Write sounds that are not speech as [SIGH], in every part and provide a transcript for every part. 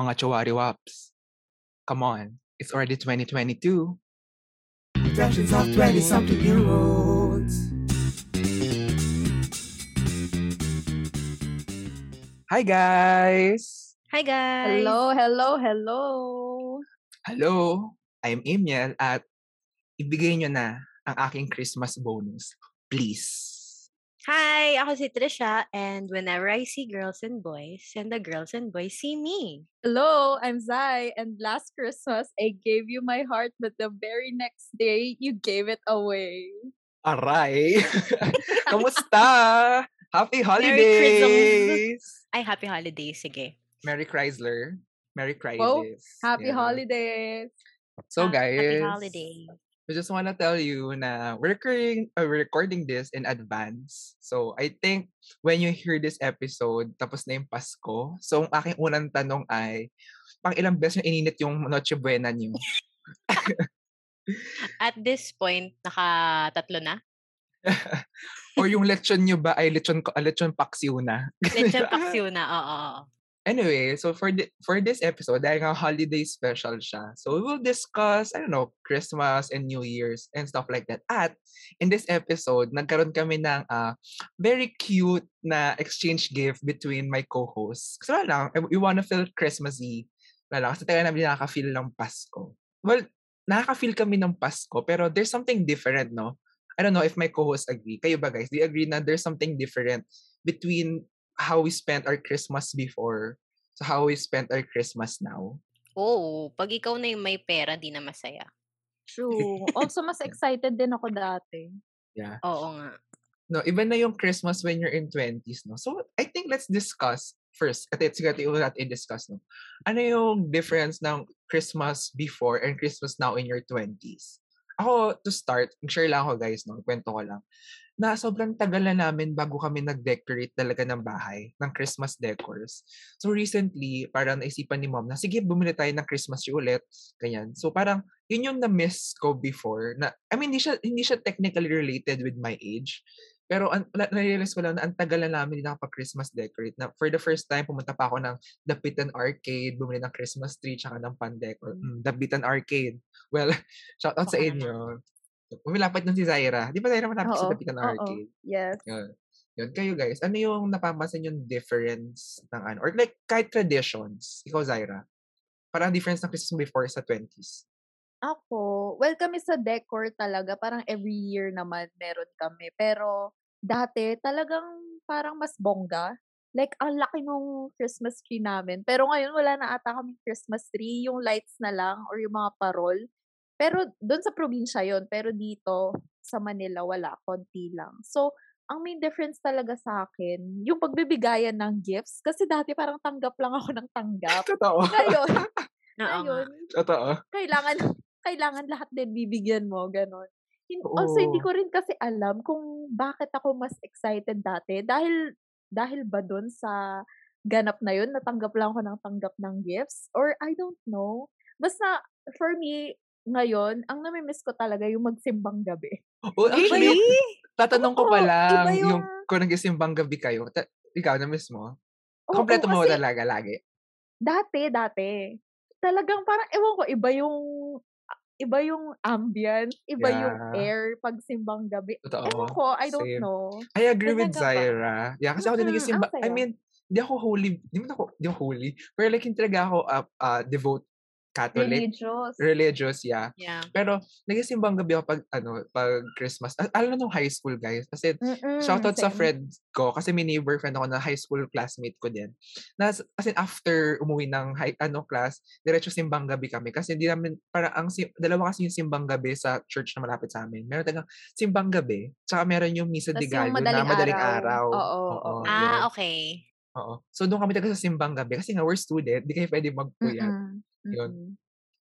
mga chowari waps. Come on, it's already 2022. Productions of 20 something year olds. Hi guys! Hi guys! Hello, hello, hello. Hello, I'm Emiel at ibigay nyo na ang aking Christmas bonus. Please. Hi! Ako si Trisha and whenever I see girls and boys, and the girls and boys see me. Hello, I'm Zai. And last Christmas, I gave you my heart, but the very next day, you gave it away. Aray! [LAUGHS] Kamusta? [LAUGHS] Happy Merry holidays! Ay, happy holidays. Sige. Merry Chrysler. Merry Chrysler. Happy holidays. So guys, Happy holiday. We just want to tell you na we're recording, uh, we're recording this in advance. So I think when you hear this episode, tapos na yung Pasko. So ang aking unang tanong ay, pang ilang beses yung ininit yung Noche Buena niyo? [LAUGHS] At this point, naka-tatlo na. [LAUGHS] Or yung lechon nyo ba ay lechon, ko- lechon paksiw na? Lechon [LAUGHS] paksiw na, oo. Anyway, so for the, for this episode, dahil nga holiday special siya, so we will discuss, I don't know, Christmas and New Year's and stuff like that. At in this episode, nagkaroon kami ng ah, very cute na exchange gift between my co-hosts. Kasi wala lang, we wanna feel Christmassy. Wala lang, kasi tayo namin nakaka-feel ng Pasko. Well, nakaka-feel kami ng Pasko, pero there's something different, no? I don't know if my co-hosts agree. Kayo ba guys? Do you agree na there's something different between how we spent our Christmas before so how we spent our Christmas now? Oo, pag ikaw na yung may pera, di na masaya. True. Also, mas [LAUGHS] excited din ako dati. Yeah. Oo nga. No, iba na yung Christmas when you're in 20s, no? So, I think let's discuss first. At it's got yung natin i-discuss, no? Ano yung difference ng Christmas before and Christmas now in your 20s? Ako, to start, share lang ako guys, no? Kwento ko lang. Na sobrang tagal na namin bago kami nag-decorate talaga ng bahay, ng Christmas decors. So recently, parang naisipan ni mom na, sige, bumili tayo ng Christmas tree ulit. Ganyan. So parang, yun yung na-miss ko before. Na, I mean, hindi siya, hindi siya technically related with my age. Pero an, na- na-realize ko lang na ang tagal na namin din nakapag-Christmas decorate. Na for the first time, pumunta pa ako ng Dapitan Arcade, bumili ng Christmas tree, tsaka ng pan-decor. Mm, Dapitan Arcade. Well, [LAUGHS] shout out sa inyo. Pumilapit nun si Zaira. Di ba Zaira malapit sa Dapitan oo. Arcade? Yes. Yun. Yun. Kayo guys, ano yung napapansin yung difference ng ano? Or like, kahit traditions. Ikaw, Zaira. Parang difference ng Christmas before sa 20s. Ako, well kami sa decor talaga, parang every year naman meron kami. Pero dati talagang parang mas bongga. Like, ang laki nung Christmas tree namin. Pero ngayon, wala na ata kami Christmas tree. Yung lights na lang or yung mga parol. Pero doon sa probinsya yon Pero dito, sa Manila, wala. Konti lang. So, ang main difference talaga sa akin, yung pagbibigayan ng gifts. Kasi dati parang tanggap lang ako ng tanggap. Totoo. Ngayon, [LAUGHS] ngayon, Totoo. kailangan kailangan lahat din bibigyan mo, ganon. Oo. Also, hindi ko rin kasi alam kung bakit ako mas excited dati. Dahil, dahil ba dun sa ganap na yun, natanggap lang ako ng tanggap ng gifts? Or I don't know. Basta, for me, ngayon, ang namimiss ko talaga yung magsimbang gabi. Oh, [LAUGHS] actually, tatanong ko Oo, pa lang iba yung, yung- kung nagsimbang gabi kayo. Ta- ikaw na mismo. Oo, Kompleto mo talaga lagi. Dati, dati. Talagang parang, ewan ko, iba yung iba yung ambience, iba yung Yeah. air pag simbang gabi. Totoo. Ewan ko, I don't Same. know. I agree with Talaga ba? Zaira. Yeah, kasi ako din Mm, nagisimba. ang I mean, di ako holy. Di mo ako, di ako holy. Pero like, hindi talaga ako uh, uh, devote Catholic. Religious. Religious, yeah. Yeah. Pero, nagisimbang gabi ako pag, ano, pag Christmas. Al- Alam nung high school, guys. Kasi, Mm-mm, Shoutout sa same. friends ko kasi may neighbor friend ako na high school classmate ko din. Na, as in, after umuwi ng high, ano, class, diretso simbang gabi kami. Kasi hindi namin, para ang, sim- dalawa kasi yung simbang gabi sa church na malapit sa amin. Meron tagang simbang gabi, tsaka meron yung misa de Gallo na madaling araw. araw. Oo, oo. yun. Ah, okay. Oo. So, doon kami taga sa simbang gabi. Kasi nga, we're student, di kayo pwede magpuyat. Mm-mm, Yun.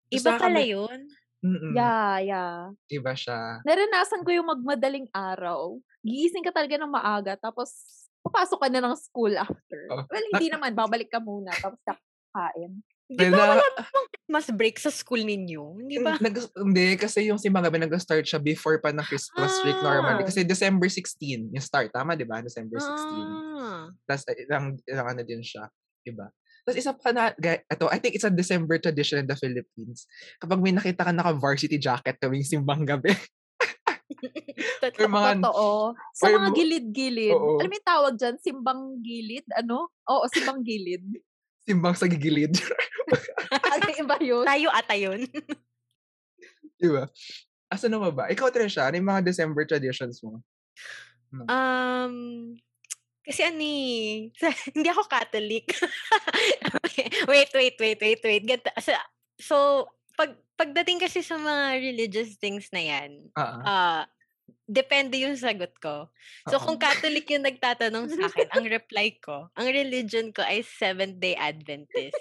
Tapos Iba pala may- yun. Mm-mm. Yeah, yeah. Iba siya. Naranasan ko yung magmadaling araw. Gigising ka talaga ng maaga, tapos papasok ka na ng school after. Oh. Well, hindi naman. Babalik ka muna, tapos kakain. Di ba wala [LAUGHS] Christmas break sa school ninyo? Di ba? Nag, hindi, kasi yung simbang gabi nag-start siya before pa ng Christmas week normally. Ah. Kasi December 16 yung start. Tama, di ba? December 16. Ah. Tapos eh, ilang, ilang ano din siya. Diba? Tapos isa pa na, ito, I think it's a December tradition in the Philippines. Kapag may nakita ka naka-varsity jacket kaming simbang gabi. [LAUGHS] Totoo. Or mga, Totoo. Sa or mga gilid-gilid. Oo. Alam mo yung tawag dyan? Simbang gilid? Ano? Oo, simbang gilid. simbang sa gigilid. [LAUGHS] ano iba yun? Tayo ata yun. [LAUGHS] Di ba? Asa na ba ba? Ikaw, Tresha, ano yung mga December traditions mo? Um, kasi ani, sa, [LAUGHS] hindi ako Catholic. [LAUGHS] wait, wait, wait, wait, wait. Ganta, so, so, pag, pagdating kasi sa mga religious things na yan, ah. ah, depende yung sagot ko. So, Oo. kung Catholic yung nagtatanong sa akin, ang [LAUGHS] reply ko, ang religion ko ay Seventh-day Adventist.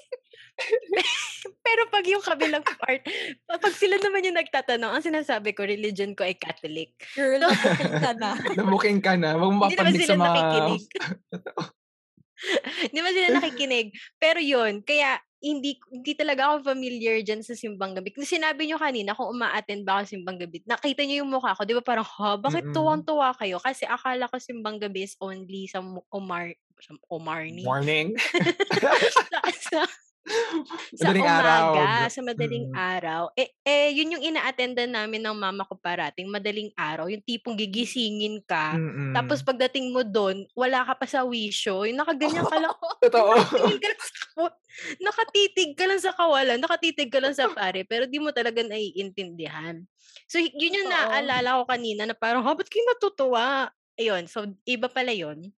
[LAUGHS] Pero pag yung kabilang part, pag sila naman yung nagtatanong, ang sinasabi ko, religion ko ay Catholic. Girl, [LAUGHS] nabuking ka na. [LAUGHS] Nabuking ka na. Huwag sila sa mga... nakikinig. Hindi naman sila nakikinig. Pero yun, kaya hindi hindi talaga ako familiar dyan sa simbang gabi. Sinabi nyo kanina, kung uma-attend ba ako simbang gabi, nakita nyo yung mukha ko, di ba parang, ha, bakit Mm-mm. tuwang-tuwa kayo? Kasi akala ko simbang gabi is only sa Omar, Omarni. Morning. sa, sa, [LAUGHS] sa Madaling umaga, araw. sa madaling Mm. araw. Eh, eh, yun yung ina-attendan namin ng mama ko parating, madaling araw. Yung tipong gigisingin ka, Mm-mm. tapos pagdating mo doon, wala ka pa sa wisyo. Yung nakaganyan ka lang. [LAUGHS] Totoo. [LAUGHS] Nakatingin ka lang sa kawa- nakatitig ka lang sa kawalan, nakatitig ka lang sa pare, pero di mo talaga naiintindihan. So, yun yung Totoo. naaalala ko kanina na parang, ha, ba't kayo natutuwa? Ayun, so iba pala yun.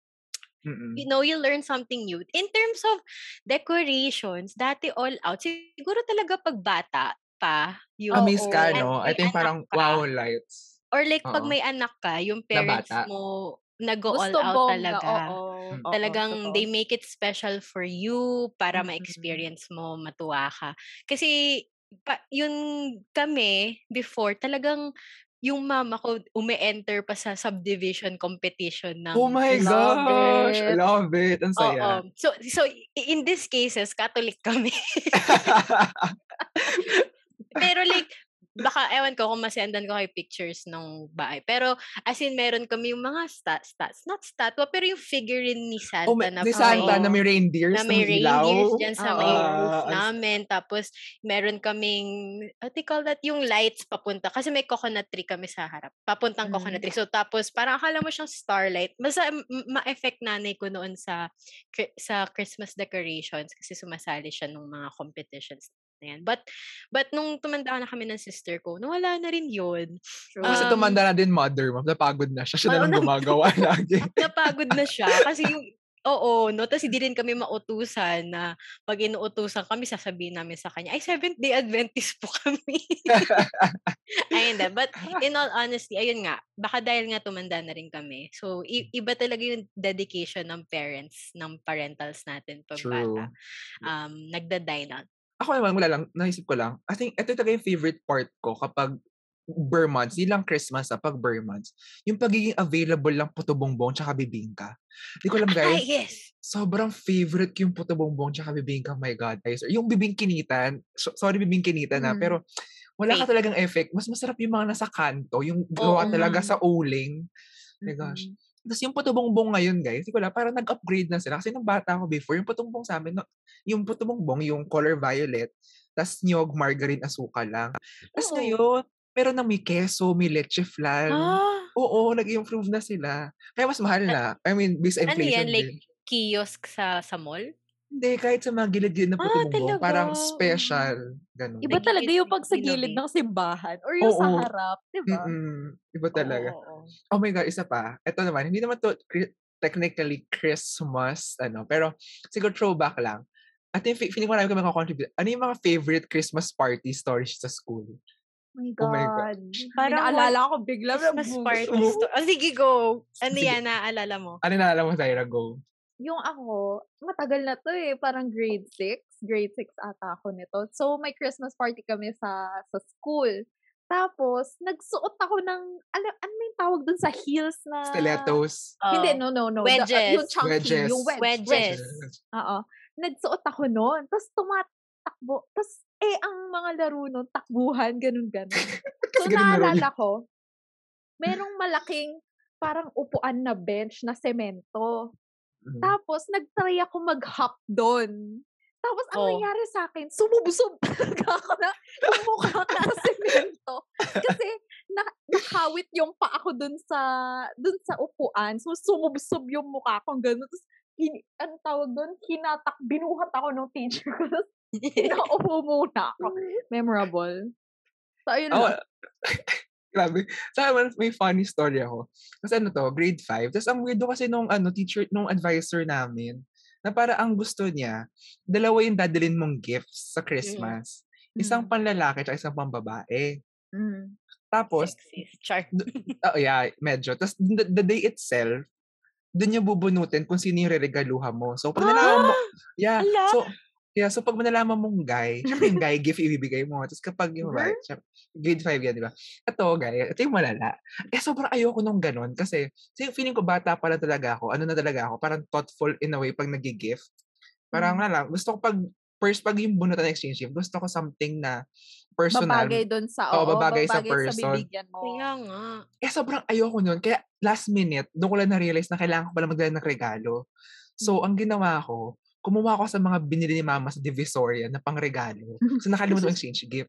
Mm-mm. You know, you learn something new. In terms of decorations, dati all out, siguro talaga pag bata pa, yung Amaze Oo. ka, no? I think parang ka. wow lights. Or like pag Oo. may anak ka, yung parents mo nag-go all Gusto out bongga, talaga. oo. Oo, Talagang totoo. they make it special for you para Mm-mm. ma-experience mo, matuwa ka. Kasi pa, yun kami before, talagang yung mama ko ume-enter pa sa subdivision competition ng Oh my Love gosh! it. Love it. Ang Oo. saya. So so i- in these cases Catholic kami. [LAUGHS] Pero like baka ewan ko kung masendan ko kay pictures ng bahay. Pero as in meron kami yung mga stat stats, not statwa pero yung figurine ni Santa oh, may, na ni Santa may- na may reindeers na may reindeers dyan sa may Oo. roof Ah, ang- namin. Tapos, meron kaming, what you call that? Yung lights papunta. Kasi may coconut tree kami sa harap. Papuntang Mm. coconut tree. So, tapos, parang akala mo siyang starlight. Basta, m- ma-effect nanay ko noon sa sa Christmas decorations kasi sumasali siya nung mga competitions na yan. But, but nung tumanda na kami ng sister ko, nawala na rin yun. True. Kasi Um, tumanda na din mother mo. Napagod na siya. Siya na lang gumagawa [LAUGHS] lagi. Napagod na siya. Kasi yung, [LAUGHS] Oo, no? Tapos hindi rin kami mautusan na pag inuutusan kami, sasabihin namin sa kanya, ay, Seventh-day Adventist po kami. [LAUGHS] ayun na. But in all honesty, ayun nga, baka dahil nga tumanda na rin kami. So, i- iba talaga yung dedication ng parents, ng parentals natin pag True. bata. Um, nagda-dine out. Ako naman, wala lang, naisip ko lang. I think ito talaga yung favorite part ko kapag Burr months, di lang Christmas ah, pag Burr months, yung pagiging available lang puto bongbong tsaka bibingka. Di ko alam Ay, guys, yes! sobrang favorite ko yung puto bongbong tsaka bibingka, my God. Guys. Yung bibingkinitan, so- sorry bibingkinitan na, Mm. pero wala ka talagang effect. Mas masarap yung mga nasa kanto, yung gawa Oo talaga sa uling. My gosh. Tapos yung puto bongbong ngayon, guys, di ko alam, parang nag-upgrade na sila. Kasi nung bata ako before, yung puto bongbong sa amin, no, yung puto bongbong, yung color violet, tas nyog, margarine, asukal lang. Tapos Oo. ngayon, meron na may keso, may leche flan. Ah, Oo, nag-improve na sila. Kaya mas mahal na. I mean, based ano inflation yan? Like, kiosk sa sa mall? Hindi, kahit sa mga gilid-gilid na puto Ah, bongbong, parang special. Ganun. Iba talaga yung pag sa gilid innovate. ng simbahan or yung sa Oo. harap, di ba? Iba talaga. Oo, oo. Oh my God, isa pa. Ito naman, hindi naman to technically Christmas, ano, pero siguro throwback lang. At yung fe- feeling ko marami kami contribute. Ano yung mga favorite Christmas party stories sa school? Oh my Oh my God. God. Parang Naalala ko bigla. Christmas party Oo. sto- Oh, sige, go. Ano Sige. yan, naaalala mo? Ano na alam mo, Zaira? Go. Yung ako, matagal na to eh. Parang grade 6. Grade 6 ata ako nito. So, may Christmas party kami sa sa school. Tapos, nagsuot ako ng, ano, ano yung tawag dun sa heels na... Stilettos. Hindi, Oh. no, no, no. The- uh, Wedges. yung chunky, Wedges. yung wedge. Wedges. Oo. Nagsuot ako noon. Tapos tumatakbo. Tapos, eh, ang mga laro nun, takbuhan, ganun-ganun. [LAUGHS] So, Kasi ganun laro naalala ko, merong malaking parang upuan na bench na semento. Mm. Tapos, nag-try ako mag-hop doon. Tapos ang Oh. nangyari sa akin, sumubsob [LAUGHS] talaga ako na yung mukha ko sa semento. Kasi na, nakawit yung pa ako dun sa dun sa upuan. So sumubsob yung mukha ko gano'n. Tapos hin, ano tawag dun? Hinatak, binuhat ako ng teacher ko. Tapos [LAUGHS] pinaupo muna ako. Memorable. So ayun Oh, lang. [LAUGHS] grabe. Sa akin, may funny story ako. Kasi ano to, grade 5. Tapos ang weirdo kasi nung ano, teacher, nung advisor namin, na para ang gusto niya, dalawa yung dadalin mong gifts sa Christmas. Isang Mm. panlalaki at isang pambabae. Mm. Tapos, Sexist. Char. oh yeah, medyo. Tapos the, the day itself, doon niya bubunutin kung sino yung reregaluhan mo. So, pag nalaman mo, yeah, Hala! so, yeah, so pag manalaman mong guy, syempre yung guy gift ibibigay mo. Tapos kapag yung babae, syempre, grade 5 yan, di ba? Ito, guy, ito yung malala. Eh, sobrang ayoko nung ganun kasi kasi feeling ko bata pala talaga ako. Ano na talaga ako? Parang thoughtful in a way pag nag-gift. Parang Mm. na lang, gusto ko pag first pag yung bunutan ng exchange gift, gusto ko something na personal. Babagay dun sa, Oo, oo, babagay sa babagay person. bibigyan mo. Kaya nga. Eh, sobrang ayoko nun. Kaya last minute, doon ko lang na-realize na kailangan ko pala magdala ng regalo. So, ang ginawa ko, kumuha ako sa mga binili ni mama sa Divisoria na pangregalo. So, nakalimutan ko exchange gift.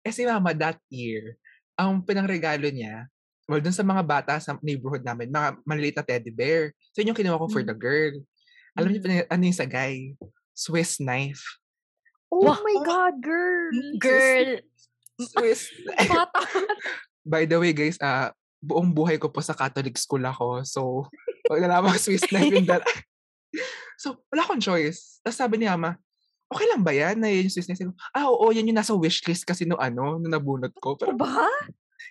Eh, si mama that year, ang pinangregalo niya, well, dun sa mga bata sa neighborhood namin, mga maliliit na teddy bear. So, yun yung kinuha ko for Mm. the girl. Alam niyo Mm. pa ano yung sa guy? Swiss knife. Oh Wah! my God, girl! Girl. Swiss [LAUGHS] Bata. [LAUGHS] By the way, guys, ah buong buhay ko po sa Catholic school ako. So, pag nalaman ko Swiss knife yung dala. So, wala akong choice. Tapos sabi ni Ama, okay lang ba yan na yun yung Swiss knife? Ah, oo, yan yung nasa wishlist kasi no ano, nung nabunot ko. Pero ba?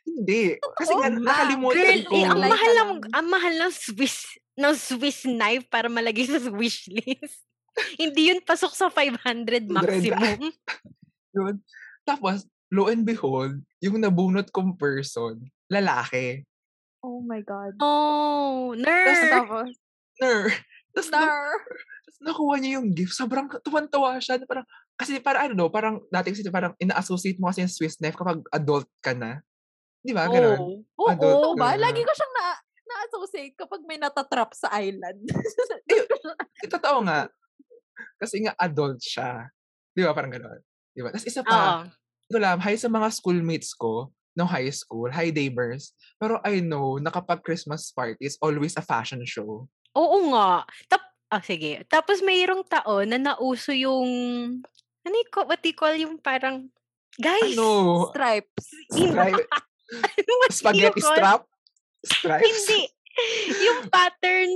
hindi. Kasi nga, Oo, ma. nakalimutan Girl, ko. eh, ang mahal ng, lang. ang mahal ng Swiss, ng Swiss knife para malagay sa wishlist. [LAUGHS] Hindi yun pasok sa 500 maximum. [LAUGHS] Yun. Tapos, lo and behold, yung nabunot kong person, lalaki. Oh my God. Oh, nerd. tapos, Ner. Tapos, na, Nar. Tapos nakuha niya yung gift. Sobrang tuwan-tuwa siya. Parang, kasi para ano, no, parang dati kasi parang ina-associate mo kasi yung Swiss knife kapag adult ka na. Di ba? Ganun. Oh. Oo, Adult ba? ka na. Lagi ko siyang na, na-associate kapag may natatrap sa island. [LAUGHS] Eh, totoo nga. Kasi nga adult siya. Di ba? Parang gano'n. Di ba? Tapos isa pa, Oo. ito lang, hi sa mga schoolmates ko no high school, hi Daybers. Pero I know na kapag Christmas party is always a fashion show. Oo nga. Tap, ah, sige. Tapos mayroong taon na nauso yung, ano yung, what do you call yung parang, guys, [LAUGHS] Ano? [LAUGHS] Stripes. Stripe, spaghetti strap? Stripes? Hindi. yung pattern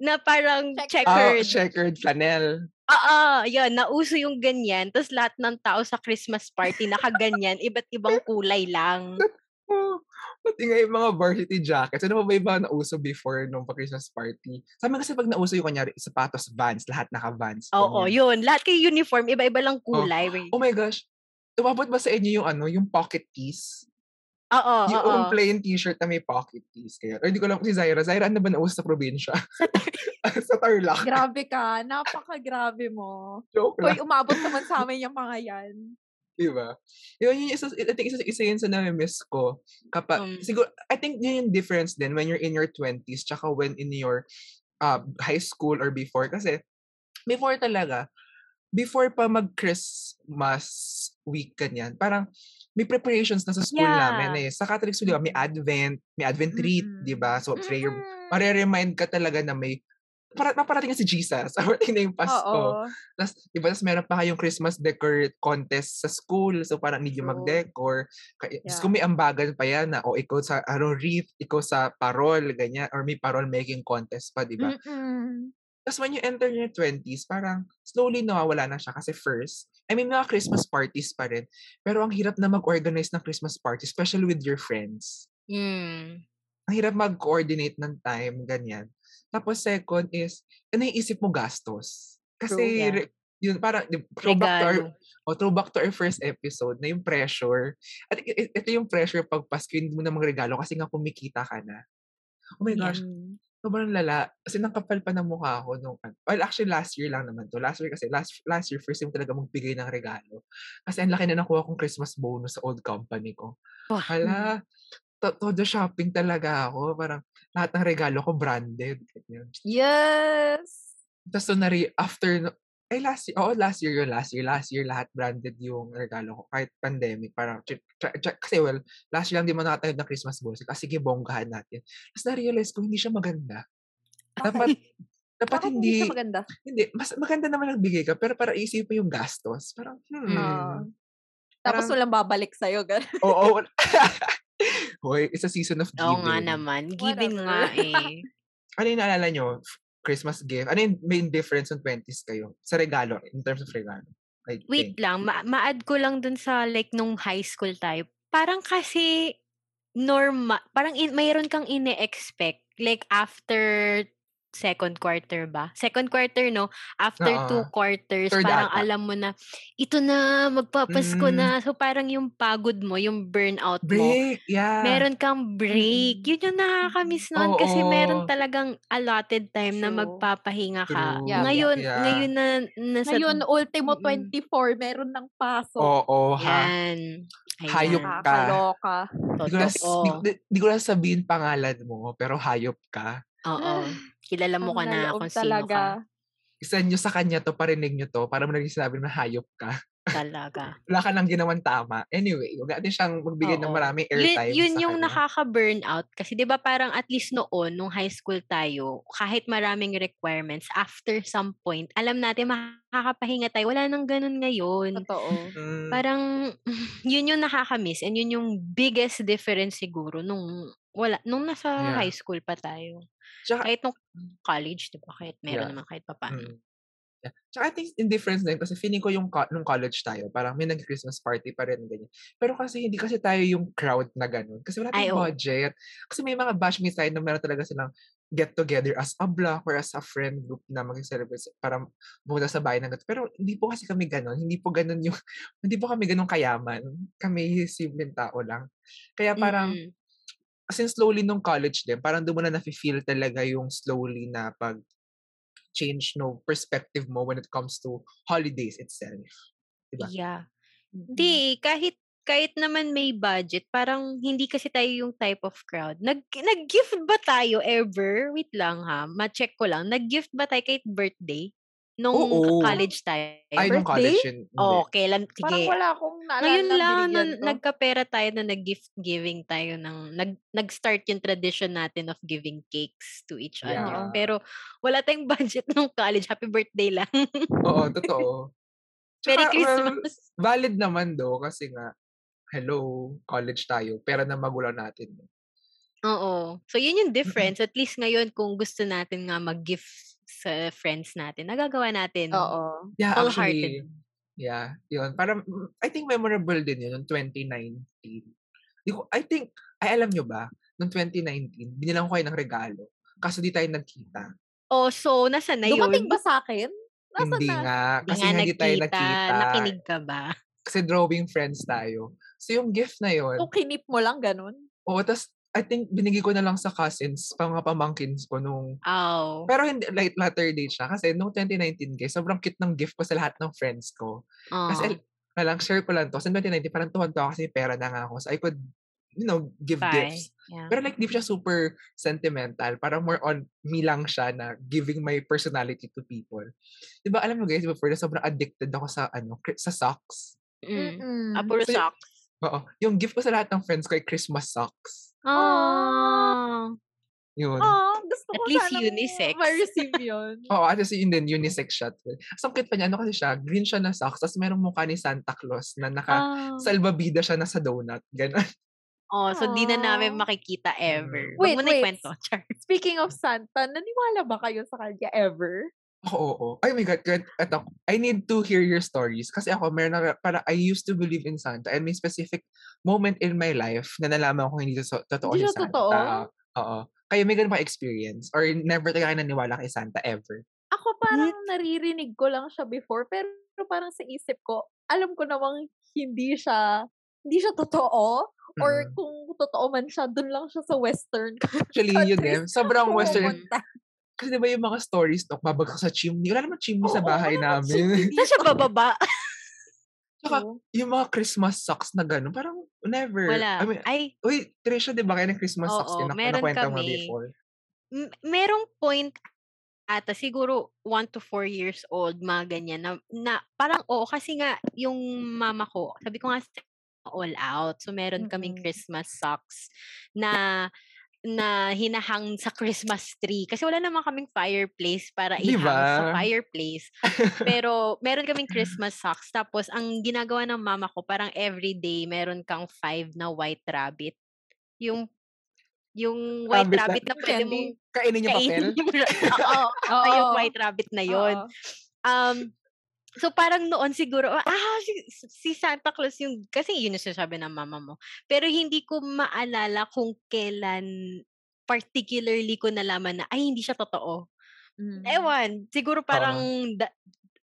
na parang Check- Ah, checkered. checkered flannel. Oo, yun, nauso yung ganyan. Tapos lahat ng tao sa Christmas party nakaganyan, iba't ibang kulay lang. [LAUGHS] Oh, pati nga yung mga varsity jackets. Ano ba ba iba na uso before nung pa-Christmas party? Sa amin kasi pag nauso yung kunyari, sapatos, vans, lahat naka-vans. Oo, ganyan. yun. Lahat kayo uniform, iba-iba lang kulay. Oh my gosh. Tumabot ba sa inyo yung ano, yung pocket tees? Oo, oo. yung plain t-shirt na may pocket tees. Kaya, or di ko lang si Zaira. Zaira, ano ba nauso sa probinsya? sa [LAUGHS] Tarlac. Grabe ka. Napaka-grabe mo. Joke lang. Hoy, umabot naman sa amin yung mga yan. Di ba? Yun yung isa, I think isa, isa yun sa nami-miss ko. Kapag, Um, siguro, I think yun yung difference din when you're in your 20s tsaka when in your uh, high school or before. Kasi, before talaga, before pa mag-Christmas week ganyan, parang may preparations na sa school namin eh. Sa Catholic school, di ba, may Advent, may Advent treat, di ba? So, prayer, Mm-mm. mare-remind ka talaga na may para paparating na si Jesus. [LAUGHS] Parating na yung Pasko. Tapos, di ba, tapos meron pa kayong Christmas decor contest sa school. So, parang need yung mag-decor. Kaya, yeah. Kung may ambagan pa yan na, o ikaw sa, ano, wreath, ikaw sa parol, ganyan, or may parol making contest pa, di ba? Tapos when you enter your 20s, parang slowly nawawala na siya kasi first, I mean, mga Christmas parties pa rin. Pero ang hirap na mag-organize ng Christmas party, especially with your friends. mm, Ang hirap mag-coordinate ng time, ganyan. Tapos second is, ano naiisip mo gastos? Kasi, True, yeah. re- yun, parang, throwback to, our, oh, throwback to our first episode na yung pressure. At ito yung pressure pag Pasko, hindi mo na regalo kasi nga kumikita ka na. Oh my Yeah. gosh, sobrang lala. Kasi nakapal pa ng mukha ko nung, well, actually last year lang naman to. Last year kasi, last, last year, first time talaga magbigay ng regalo. Kasi ang laki na nakuha kong Christmas bonus sa old company ko. Wah, Hala, todo shopping talaga ako. Parang lahat ng regalo ko branded. Yes! Tapos so, nari, after, no- Ay, last year. Oo, last year yun. Last year. Last year, lahat branded yung regalo ko. Kahit pandemic. Parang, tr- tr- tr- kasi well, last year lang di mo nakatayo ng Christmas balls. Kasi sige, bonggahan natin. Tapos na-realize ko, hindi siya maganda. Dapat, dapat Bakit hindi hindi, siya maganda? hindi, mas maganda naman nagbigay ka, pero para isip mo yung gastos. Parang, hmm. Ah. Tapos Parang- walang babalik sa'yo. Oo. [LAUGHS] [LAUGHS] Hoy, it's a season of giving. Oo nga naman. Giving nga eh. [LAUGHS] Ano yung naalala nyo? Christmas gift? Ano yung main difference ng 20s kayo? Sa regalo, in terms of regalo. I Wait think. lang, ma- ma-add ko lang dun sa like nung high school tayo. Parang kasi normal, parang in, mayroon kang ine-expect like after second quarter ba? Second quarter, no? After two Oo. quarters, Third parang ata. alam mo na, ito na, magpapasko Mm. na. So parang yung pagod mo, yung burnout mo, Break, yeah. meron kang break. Mm. Yun yung nakakamiss noon kasi meron Oo. talagang allotted time na True. magpapahinga ka. True. Yeah. Ngayon, Yeah. ngayon na nasa Ngayon, ultimo Mm-mm. 24, meron ng pasok. Oo, ha. Yan. Hayop Ayan. ka. Nakakaloka. Di ko, na, di- di ko na sabihin pangalan mo, pero hayop ka. Oo. Kilala mo ka na kung sino talaga. ka. Isa nyo sa kanya to, parinig nyo to, para mo naging sinabi na hayop ka. Talaga. [LAUGHS] Wala ka nang ginawang tama. Anyway, huwag natin siyang magbigay ng Oo. maraming Yun, airtime yun sa yung kanya. nakaka-burnout. Kasi di ba parang at least noon, nung high school tayo, kahit maraming requirements, after some point, alam natin makakapahinga tayo. Wala nang ganun ngayon. Totoo. Mm, Parang, [LAUGHS] yun yung nakakamiss. And yun yung biggest difference siguro nung wala nung nasa Yeah. high school pa tayo. Tsaka, Kahit nung college, di ba? Kahit meron Yeah. naman kahit papaano. Mm. Yeah. Tsaka I think indifference din kasi feeling ko yung co- nung college tayo, parang may nag-Christmas party pa rin ganyan. Pero kasi hindi kasi tayo yung crowd na ganun. Kasi wala Ay, tayong oo. budget. Kasi may mga batchmates tayo na meron talaga silang get together as a block or as a friend group na mag-celebrate para pumunta sa bahay ng ganito. Pero hindi po kasi kami ganun. Hindi po ganun yung, [LAUGHS] hindi po kami ganun kayaman. Kami simpleng tao lang. Kaya parang, Mm-mm. Since slowly nung college din, parang doon mo na nafe-feel talaga yung slowly na pag change no perspective mo when it comes to holidays itself. Diba? Yeah. Mm. Hindi, kahit kahit naman may budget, parang hindi kasi tayo yung type of crowd. Nag, nag-gift ba tayo ever? Wait lang ha, ma-check ko lang. Nag-gift ba tayo kahit birthday? Nung Oo. college tayo? Ay, nung birthday? college yun. hindi. Oh, kailan? Parang Sige. wala akong naalala Ngayon na lang, binigyan nun, ko. nagkapera tayo na nag-gift giving tayo ng, nag, nag-start yung tradition natin of giving cakes to each other. Yeah. Pero wala tayong [LAUGHS] budget nung college. Happy birthday lang. Oo, [LAUGHS] totoo. Merry Tsaka, well, Christmas. valid naman do kasi nga, hello, college tayo. Pera ng magulang natin. Oo. So, yun yung difference. At least ngayon, kung gusto natin nga mag-gift sa friends natin, nagagawa natin. Oo. Yeah, actually, yeah, yun. Parang, mm, I think memorable din yun, yung 2019. Di ko, I think, ay alam nyo ba, noong 2019, binilang ko kayo ng regalo. Kaso di tayo nagkita. Oh, so, nasa na yun? Dumating ba sa akin? Nasaan hindi na? nga. Kasi nga nga hindi tayo nagkita. Nakinig ka ba? Kasi drawing friends tayo. So yung gift na yun, O kinip mo lang ganun? oo, tas I think binigay ko na lang sa cousins, pang mga pamangkins ko nung Oh. pero hindi, like, latter day siya. Kasi nung 2019, guys, sobrang cute ng gift ko sa lahat ng friends ko. oh. Kasi, na lang, share ko lang to. Kasi 2019, parang tuwan-tuwa kasi pera na nga ako. So, I could, you know, give Bye. gifts. Yeah. Pero like, di siya super sentimental. Parang more on me lang siya na giving my personality to people. Di ba, alam mo guys, before na sobrang addicted ako sa, ano, sa socks. Mm. Mm-mm. Ah, puro So, socks. Oo. Yung gift ko sa lahat ng friends ko ay Christmas socks. Oh. Yun. Ah, gusto At ko least unisex. ma-receive yun. Oo, at kasi yun din, unisex shot. As ang cute pa niya, ano kasi siya, green siya na socks, tapos merong mukha ni Santa Claus na naka, Ah. salbabida siya na sa donut. Ganon. Oh, so di na namin makikita ever. Mm. Wag Wait, mo na wait. ikwento, [LAUGHS] Char. Speaking of Santa, naniwala ba kayo sa kanya ever? Oo, oo. Ay my God, God, eto, I need to hear your stories. Kasi ako, meron na, para I used to believe in Santa and may specific moment in my life na nalaman ko hindi to, totoo Hindi si Santa. totoo? Oo. Kayo may ganun ba experience? Or never talaga kayo naniwala kay Santa ever? Ako parang naririnig ko lang siya before, pero parang sa isip ko, alam ko namang hindi siya, hindi siya totoo. Or Mm. kung totoo man siya, dun lang siya sa western [LAUGHS] Actually, yun eh. countries Sobrang [LAUGHS] western. Kasi di ba yung mga stories, no, babagsak sa chimney. Wala naman chimney sa Oo, bahay wala namin. Saan siya bababa? [LAUGHS] Tsaka, Oo. yung mga Christmas socks na gano'n, parang never. Wala. I mean, Ay, uy, Trisha, di ba kayo ng Christmas socks? Oo, Yun, meron nakwenta mo kami. before. m- merong point ata siguro 1 to 4 years old, mga ganyan na, na parang oo kasi nga yung mama ko, sabi ko nga all out. So meron kaming Mm. Christmas socks na na hinahang sa Christmas tree kasi wala naman kaming fireplace para ihang sa fireplace. Pero meron kaming Christmas [LAUGHS] socks tapos ang ginagawa ng mama ko parang everyday meron kang five na white rabbit. Yung yung white Rabbit na- rabbit na [LAUGHS] pwede Candy. mong Kainin yung papel? [LAUGHS] Oo, Oo. ay, yung white rabbit na yon. Um, so parang noon siguro, ah, si, si Santa Claus yung, kasi yun yung sinasabi ng mama mo. Pero hindi ko maalala kung kailan particularly ko nalaman na, ay, hindi siya totoo. Mm. Ewan, siguro parang da-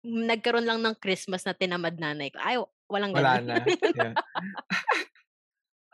nagkaroon lang ng Christmas na tinamad nanay ko. Ay, walang Wala ganun. na. [LAUGHS] Yeah. [LAUGHS]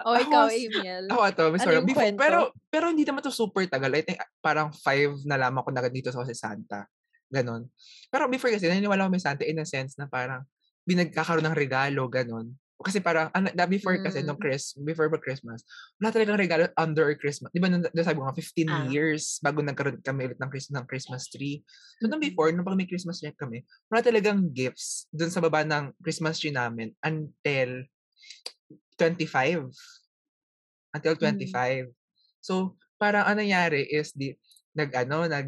O Ako, ikaw, Amiel. Ako ito, sorry. Before, pero, pero hindi naman to super tagal. I think parang five na lamang ko na dito sa si Santa. Ganon. Pero before kasi, naniniwala ko may Santa in a sense na parang binagkakaroon ng regalo, ganon. Kasi parang, ano, na before kasi, nung Mm. Chris, before ba Christmas, wala talagang regalo under Christmas. Di ba, nung, nung sabi ko nga, 15 Ah. years bago nagkaroon kami ulit ng, Chris, ng Christmas tree. So, nung Mm. before, nung pag may Christmas tree kami, wala talagang gifts dun sa baba ng Christmas tree namin until 25 until Mm. 25. So, parang ano nangyari is di nag ano, nag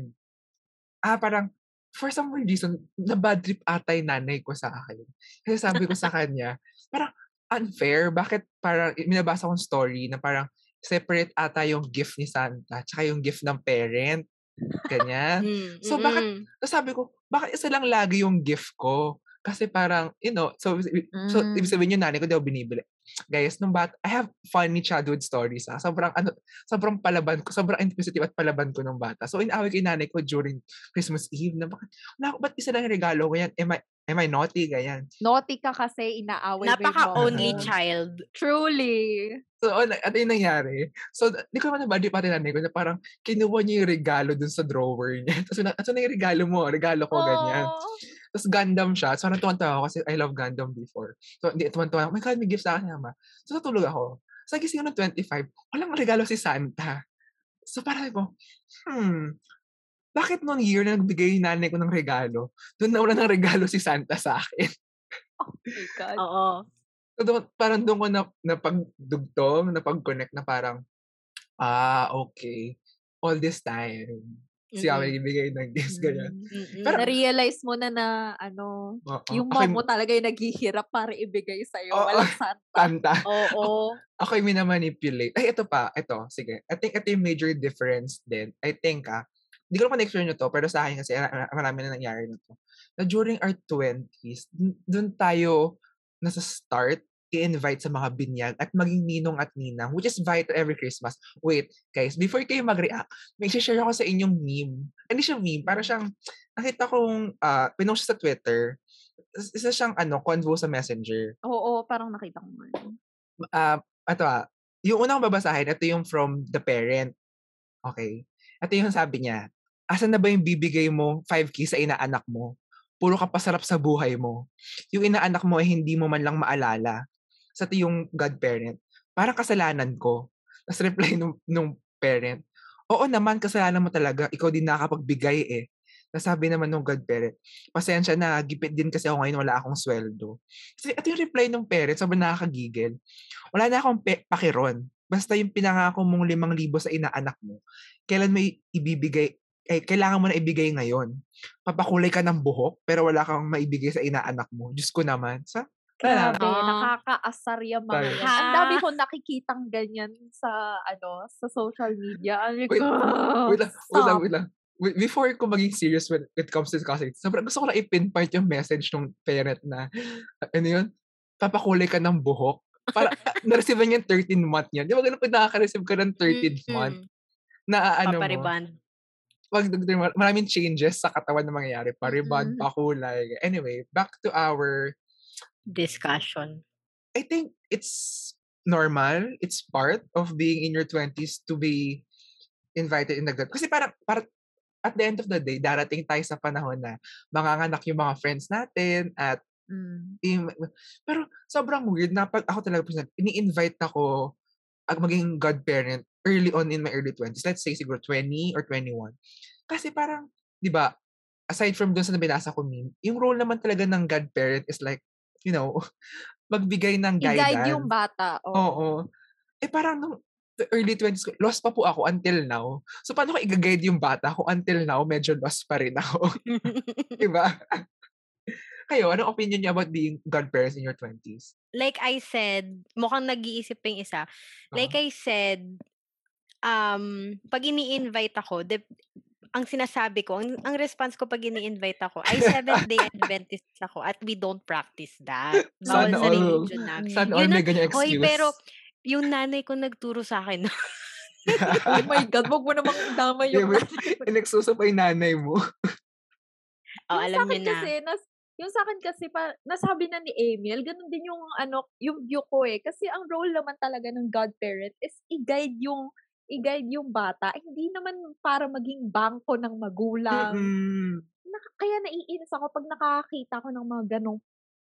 ah parang for some reason, na bad trip ata yung nanay ko sa akin. Kasi sabi ko sa [LAUGHS] kanya, parang unfair. Bakit parang minabasa kong story na parang separate ata yung gift ni Santa tsaka yung gift ng parent. Ganyan. Mm, So, bakit-. So sabi ko, bakit isa lang lagi yung gift ko? Kasi parang, you know, so, so Mm. ibig sabihin yung nanay ko daw binibili. Guys, nung bat, I have funny childhood stories. Ah. Sobrang, ano, sobrang palaban ko, sobrang inquisitive at palaban ko nung bata. So, inaway ko yung nanay ko during Christmas Eve na bakit, wala, ba't isa lang yung regalo ko yan? Am I, am I naughty? Ganyan. Naughty ka kasi inaaway Napaka-only child. Truly. So, ano, ano yung nangyari? So, di ko naman nabadi pati nanay ko na parang kinuha niya yung regalo dun sa drawer niya. [LAUGHS] Tapos, na, ano yung regalo mo? Regalo ko, ganyan. Tapos Gundam siya. So, natuwan-tuwa ako kasi I love Gundam before. So, hindi, tuwan-tuwa ako. Oh my God, may gift sa akin, ama. So, natulog ako. So, gising ko ng 25, walang regalo si Santa. So, parang ko, hmm, bakit noong year na nagbigay yung nanay ko ng regalo, doon na wala ng regalo si Santa sa akin? Oh my God. Oo. So, doon, parang doon ko na, napagdugtong, napag-connect na parang, ah, okay. All this time, si Mm-mm. Amin ibigay ng gifts, ganyan. Mm-mm. Pero- Na-realize mo na na, ano, Oo. yung Ako mom mo talaga yung naghihirap para ibigay sa'yo. Oo. Walang santa. Santa. Oo. ako yung minamanipulate. Ay, ito pa. Ito, sige. I think ito yung major difference din. I think, ah, hindi ko naman na-explain nyo to, pero sa akin kasi ah, marami na nangyari na to. Na during our 20s, dun- dun tayo nasa start i-invite sa mga binyag at maging ninong at ninang, which is vital every Christmas. Wait, guys, before kayo mag-react, may share ako sa inyong meme. Hindi siya meme, para siyang, nakita kong, uh, pinost sa Twitter, isa siyang, ano, convo sa messenger Oo, parang nakita ko nga. yun. ah, ito ah, yung unang babasahin, ito yung from the parent. Okay? Ito yung sabi niya, asan na ba yung bibigay mo 5K sa inaanak mo? Puro ka pasarap sa buhay mo. Yung inaanak mo ay hindi mo man lang maalala. Sa ito yung godparent. Parang kasalanan ko. Tapos reply nung, nung parent, oo naman, kasalanan mo talaga. Ikaw din nakapagbigay eh. Nasabi naman nung godparent, pasensya na, gipit din kasi ako ngayon, wala akong sweldo. Kasi ito yung reply ng parent, sobrang nakakagigil. Wala na akong pe- pakiron. Basta yung pinangako mong limang libo sa inaanak mo, kailan may ibibigay, eh, kailangan mo na ibigay ngayon. Papakulay ka ng buhok, pero wala kang maibigay sa inaanak mo. Diyos ko naman. Sa. Grabe, Ah. nakakaasar yung mga yan. Ang dami ko nakikitang ganyan sa, ano, sa social media. Ano Wait, wait lang, wait lang, wait lang. Before ko maging serious when it comes to discussing, sobrang gusto ko lang i-pinpoint yung message ng parent na, ano yun, papakulay ka ng buhok. Para, na-receive niya yung 13 month niya. Di ba ganun pag nakaka-receive ka ng 13th month? Na ano mo, Papariband. wag mar- maraming changes sa katawan na mangyayari. Pariband, Mm. pakulay. Anyway, back to our, Discussion. I think it's normal. It's part of being in your 20s to be invited in the gut. Kasi parang, parang at the end of the day, darating tayo sa panahon na manganganak yung mga friends natin at Mm. im- pero sobrang weird na pag ako talaga personal, ini-invite ako ag maging godparent early on in my early 20s. Let's say siguro 20 or 21. Kasi parang di ba, aside from dun sa nabinasa ko meme, yung role naman talaga ng godparent is like, you know, [LAUGHS] magbigay ng guidance. I-guide yung bata. Oo. Oo. Eh parang nung the early 20s, ko, lost pa po ako until now. So paano ko i-guide yung bata kung until now medyo lost pa rin ako? [LAUGHS] diba? [LAUGHS] Kayo, anong opinion niyo about being godparents in your 20s? like I said, mukhang nag-iisip pa yung isa. Like I said, um, pag ini-invite ako, de, ang sinasabi ko, ang, ang response ko pag ini-invite ako, ay Seventh-day Adventist ako at we don't practice that. [LAUGHS] Bawal Sana sa all. religion namin. Sana Yun all may ganyan Hoy, excuse. pero yung nanay ko nagturo sa akin. [LAUGHS] oh my God, wag mo namang dama yung Yung, inexusa pa yung nanay mo. [LAUGHS] oh, yung alam sa niyo akin na. Kasi, nas, yung sa akin kasi, pa, nasabi na ni Emil, ganun din yung, ano, yung view ko eh. Kasi ang role naman talaga ng godparent is i-guide yung, i-guide yung bata. Hindi naman para maging bangko ng magulang. Mm-mm. Naka- kaya naiinis ako pag nakakita ko ng mga ganong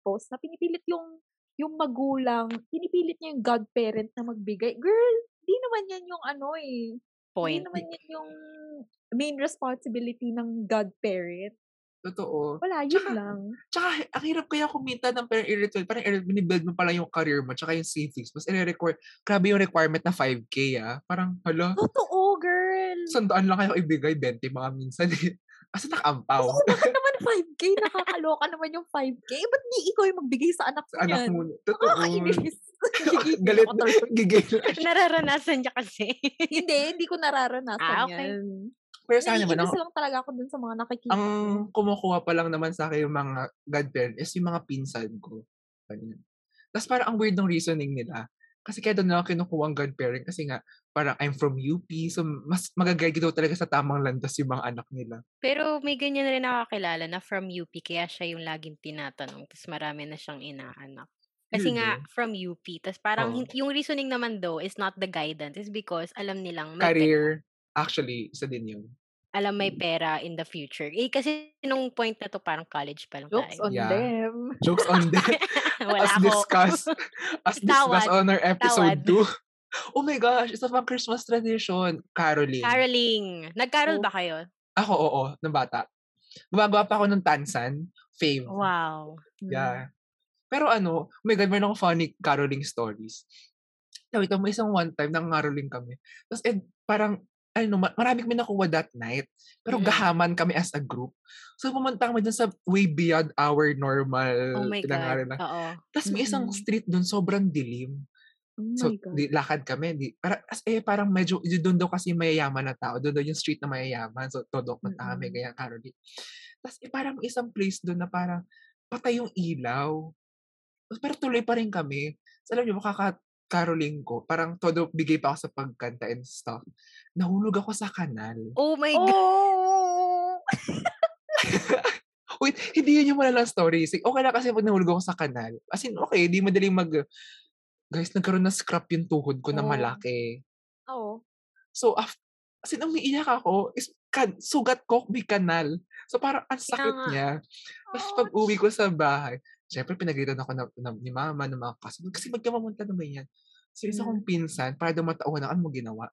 post na pinipilit yung, yung magulang, pinipilit niya yung godparent na magbigay. Girl, di naman yan yung ano eh. Point. Hindi naman yan yung main responsibility ng godparent. Totoo. Wala, yun Tsaka- lang. Tsaka, ang hirap kaya kumita ng parang irritual. Parang binibuild mo pala yung career mo, tsaka yung savings. Mas i-require, grabe yung requirement na 5K ah. Parang, hala, Totoo, girl. sandaan lang kayo ibigay, 20 mga minsan eh. [LAUGHS] Kasi nakaampaw. Oo, bakit naman 5K? Nakakaloka naman yung 5K. Eh, ba't di ikaw yung magbigay sa anak mo Sa anak mo. Totoo. Nakakainis. [LAUGHS] Galit. [LAUGHS] Gigil. Nararanasan niya kasi. hindi, hindi ko nararanasan Ah, okay. yan. Pero sa akin naman, ang, Naiinis lang talaga ako dun sa mga nakikita. ang ko. kumukuha pa lang naman sa akin yung mga godparent is yung mga pinsan ko. Ganyan. Tapos parang ang weird ng reasoning nila. Kasi kaya doon na ako kinukuha ang godparent kasi nga parang I'm from UP so mas magagay daw talaga sa tamang landas yung mga anak nila. Pero may ganyan rin nakakilala na from UP, kaya siya yung laging tinatanong. Tapos marami na siyang inaanak. Kasi nga, eh. from UP. Tapos parang hin- yung reasoning naman though is not the guidance. Is because alam nilang may, Career, actually, isa din yun. alam may pera in the future. Eh, kasi nung point na to, parang college pa lang Jokes tayo. on Yeah. them. [LAUGHS] Jokes on them. [LAUGHS] Wala as ako. discussed, [LAUGHS] as discussed on our episode Tawad. 2. Oh my gosh, isa pang Christmas tradition. Caroling. Caroling. Nag-carol Oh. ba kayo? Ako, oo, ng bata. Gumagawa pa ako ng tansan. Fave. Wow. Yeah. Pero ano, oh my God, meron akong funny caroling stories. Ko, may isang one time, nangaroling kami. Tapos, eh, parang, ano, ma- marami kami nakuha that night. Pero Mm. gahaman kami as a group. So, pumunta kami dun sa way beyond our normal Oh my God. pinangaroling. Oo. Tapos, may isang Mm-mm. street dun, sobrang dilim. Oh So, God. di, lakad kami. Di, para, as, eh, parang medyo, doon daw kasi mayayaman na tao. Doon daw yung street na mayayaman. So, todo punta kami, Mm-mm. ganyan, caroling. Tapos, eh, parang isang place doon na parang patay yung ilaw. Pero tuloy pa rin kami. So, alam niyo, makaka-caroling ko. Parang todo bigay pa ako sa pagkanta and stuff. Nahulog ako sa kanal. Oh my God. Oh! [LAUGHS] Wait, hindi yun yung malalang story. Okay na kasi pag nahulog ako sa kanal. As in, okay, di madaling mag... Guys, nagkaroon ng scrap yung tuhod ko na Oh. malaki. Oo. So, af- as in, umiiyak ako, is, kan, sugat ko, may kanal. So, parang ang sakit nga. niya. Tapos, pag uwi ko sa bahay, syempre, pinagalitan ako na, na, ni mama, ng mga kasunod. Kasi magkamamunta naman yan. So, isa kong pinsan, para daw matauhan na, ano mo ginawa?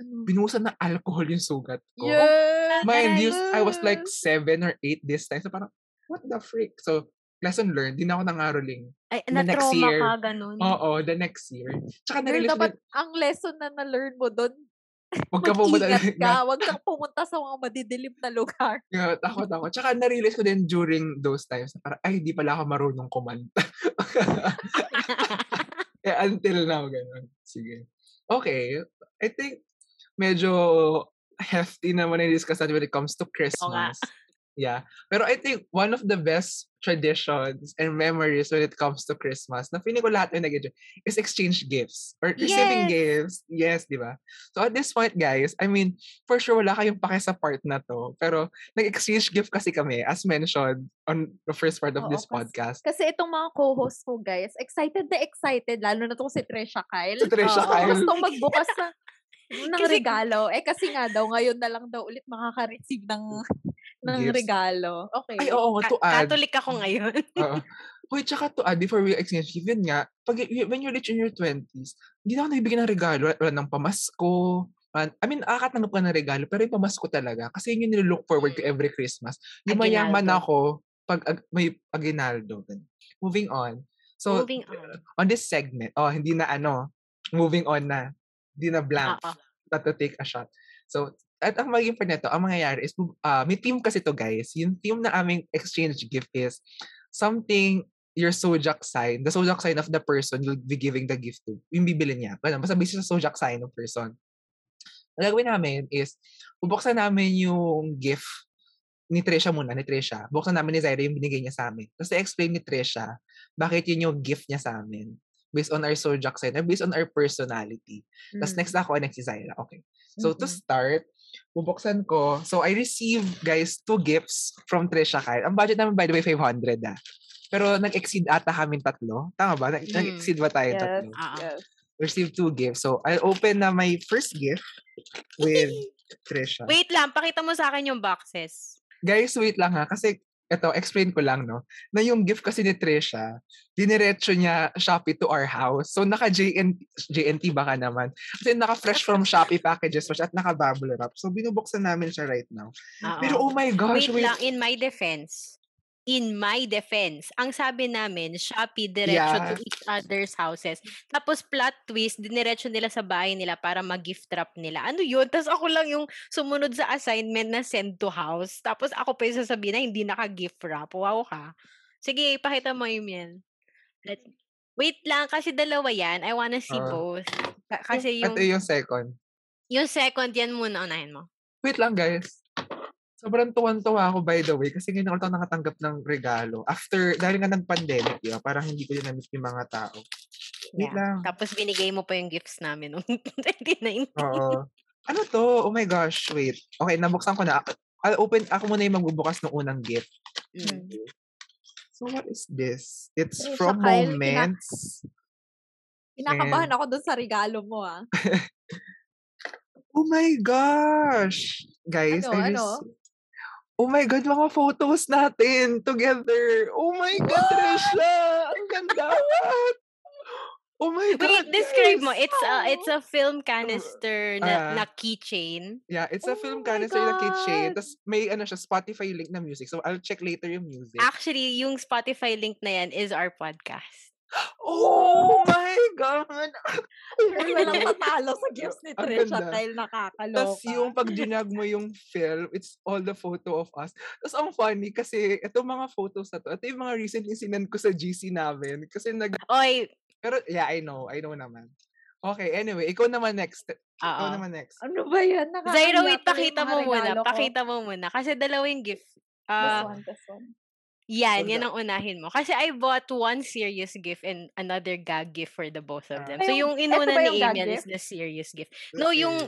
Ano? Binuhusan ng alcohol yung sugat ko. Yes! Mind you, I was like seven or eight this time. So, parang, what the freak? So, lesson learned, di na ako nangaroling. Ay, the next na-trauma year. ka, ganun. Oo, the next year. Tsaka Girl, dapat din, ang lesson na na-learn mo doon, huwag ka pumunta. [LAUGHS] ka. Huwag kang pumunta sa mga madidilim na lugar. Yeah, takot ako. Tsaka na-realize ko din during those times, na parang, ay, hindi pala ako marunong kumanta. [LAUGHS] eh, until now, ganun. Sige. Okay. I think, medyo hefty naman yung discuss natin when it comes to Christmas. Yeah. Pero I think one of the best traditions and memories when it comes to Christmas, na feeling ko lahat ay nag is exchange gifts or receiving Yes! gifts. Yes, di ba? So at this point, guys, I mean, for sure wala kayong pake sa part na to. Pero nag-exchange gift kasi kami, as mentioned on the first part of Oo, this kasi- podcast. Kasi itong mga co-host ko, guys, excited na excited, lalo na itong si Tresha Kyle. Si Tresha Oo, Kyle. Gustong magbukas ng, [LAUGHS] ng Kasi- regalo. Eh, kasi nga daw, ngayon na lang daw ulit makaka-receive ng, ng Gifts. regalo. Okay. Ay, oo, Ka- to add. Catholic ako ngayon. Oo. [LAUGHS] Uy, tsaka to add, before we exchange gift, yun nga, pag, when you reach in your 20s, hindi na ako nabibigyan ng regalo. Wala ng pamasko, I mean, nakakatanggap ka ng regalo, pero yung pamasko talaga. Kasi yun yung nilook forward ko Mm. every Christmas. Yung mayaman ako pag ag- may aginaldo. Moving on. So, Moving on. on this segment, oh, hindi na ano, moving on na. Hindi na blank. Oo. Not to take a shot. So, at ang magiging pa nito, ang mangyayari is, uh, may team kasi to guys. Yung team na aming exchange gift is something your zodiac sign, the zodiac sign of the person you'll be giving the gift to. Yung bibili niya. Ganun, basta based sa zodiac sign ng person. Ang gagawin namin is, bubuksan namin yung gift ni Tresha muna, ni Tresha. Buksan namin ni Zaira yung binigay niya sa amin. Tapos explain ni Tresha bakit yun yung gift niya sa amin. Based on our zodiac sign, or based on our personality. Tapos Mm. next ako, next si Zaira. Okay. So to Mm-mm. start, bubuksan ko. So I received, guys, two gifts from Tresha Kyle. Ang budget namin, by the way, 500 ah. Pero nag-exceed ata kami tatlo. Tama ba? Nag- Mm. Nag-exceed ba tayo Yes, tatlo? Ah. yes. Received two gifts. So I'll open na my first gift with [LAUGHS] Tresha. Wait lang, pakita mo sa akin yung boxes. Guys, wait lang ha. Kasi ito, explain ko lang, no? Na yung gift kasi ni Tresha, diniretso niya Shopee to our house. So, naka-JNT, JNT baka naman. Kasi naka-fresh from Shopee packages at naka-bubble wrap. So, binubuksan namin siya right now. Oo. Pero oh my gosh, Wait wait. lang, in my defense. In my defense, ang sabi namin, Shopee diretso Yeah. to each other's houses. Tapos plot twist, diniretso nila sa bahay nila para mag-gift wrap nila. Ano yun? Tapos ako lang yung sumunod sa assignment na send to house. Tapos ako pa yung sasabihin na hindi naka-gift wrap. Wow ka. Sige, pakita mo yung yan. Let, wait lang, kasi dalawa yan. I wanna see Ah. both. Ka- Kasi Ito yung, yung second. yung second yan muna, unahin mo. Wait lang, guys. Sobrang tuwan-tuwa ako, by the way, kasi ngayon ako nakatanggap ng regalo. After, dahil nga ng-pandemic, di ba? Parang hindi ko din na-meet yung mga tao. Wait Yeah. lang. Tapos binigay mo pa yung gifts namin noong 2019. [LAUGHS] Oo. Ano to? Oh my gosh, wait. Okay, nabuksan ko na. I'll open, ako muna yung magbubukas ng unang gift. Mm. So what is this? It's Trisha from Kyle, kinak- Moments. Kinakabahan ako dun sa regalo mo, ah. [LAUGHS] Oh my gosh! Guys, Ano, I ano? Oh my God, mga photos natin together. Oh my God, Trisha! Ang ganda! What? [LAUGHS] Oh my God, Wait, describe mo. guys! It's a it's a film canister na, ah. na keychain. Yeah, it's a Oh film canister na keychain. God! Tapos may ano siya, Spotify link na music. So I'll check later yung music. Actually, yung Spotify link na yan is our podcast. Oh my God! Girl, [LAUGHS] walang matalo sa gifts ni Trisha dahil nakakaloka. Tapos yung pag ginag mo yung film, it's all the photo of us. Tapos ang funny kasi ito mga photos na to, ito yung mga recently sinend ko sa GC namin. Kasi nag... Oy, Pero yeah, I know. I know naman. Okay, anyway, ikaw naman next. Ikaw oo. naman next. Ano ba yan? Zaira, Nakakahiya wait, pakita mo muna. ko. Pakita mo muna. Kasi dalawa yung gift. This Ah, one, this one. Yan, yan ang unahin mo. Kasi I bought one serious gift and another gag gift for the both of them. So yung inuna ni Emil is the serious gift. No, yung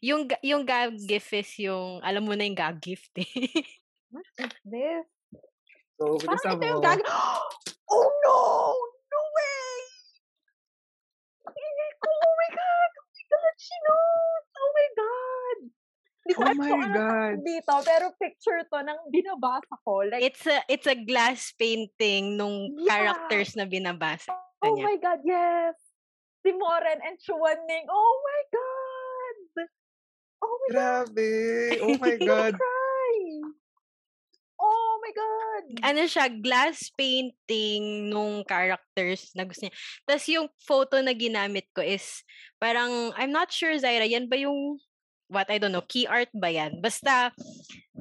yung yung gag gift is yung alam mo na yung gag gift eh. What is this? So, Parang ito yung gag... Oh no! No way! Oh my God! Oh my God! She knows! Oh my God! Hindi ko Oh my ano God. dito, pero picture to ng binabasa ko. Like, it's a it's a glass painting nung Yeah. characters na binabasa oh niya. my God, yes! Si Moren and Chuaning. Oh my God! Oh my God! Grabe. [LAUGHS] Oh my God. cry! Oh my God! ano siya, glass painting nung characters na gusto niya. Tapos yung photo na ginamit ko is, parang, I'm not sure, Zaira, yan ba yung, what, I don't know, key art ba yan? Basta,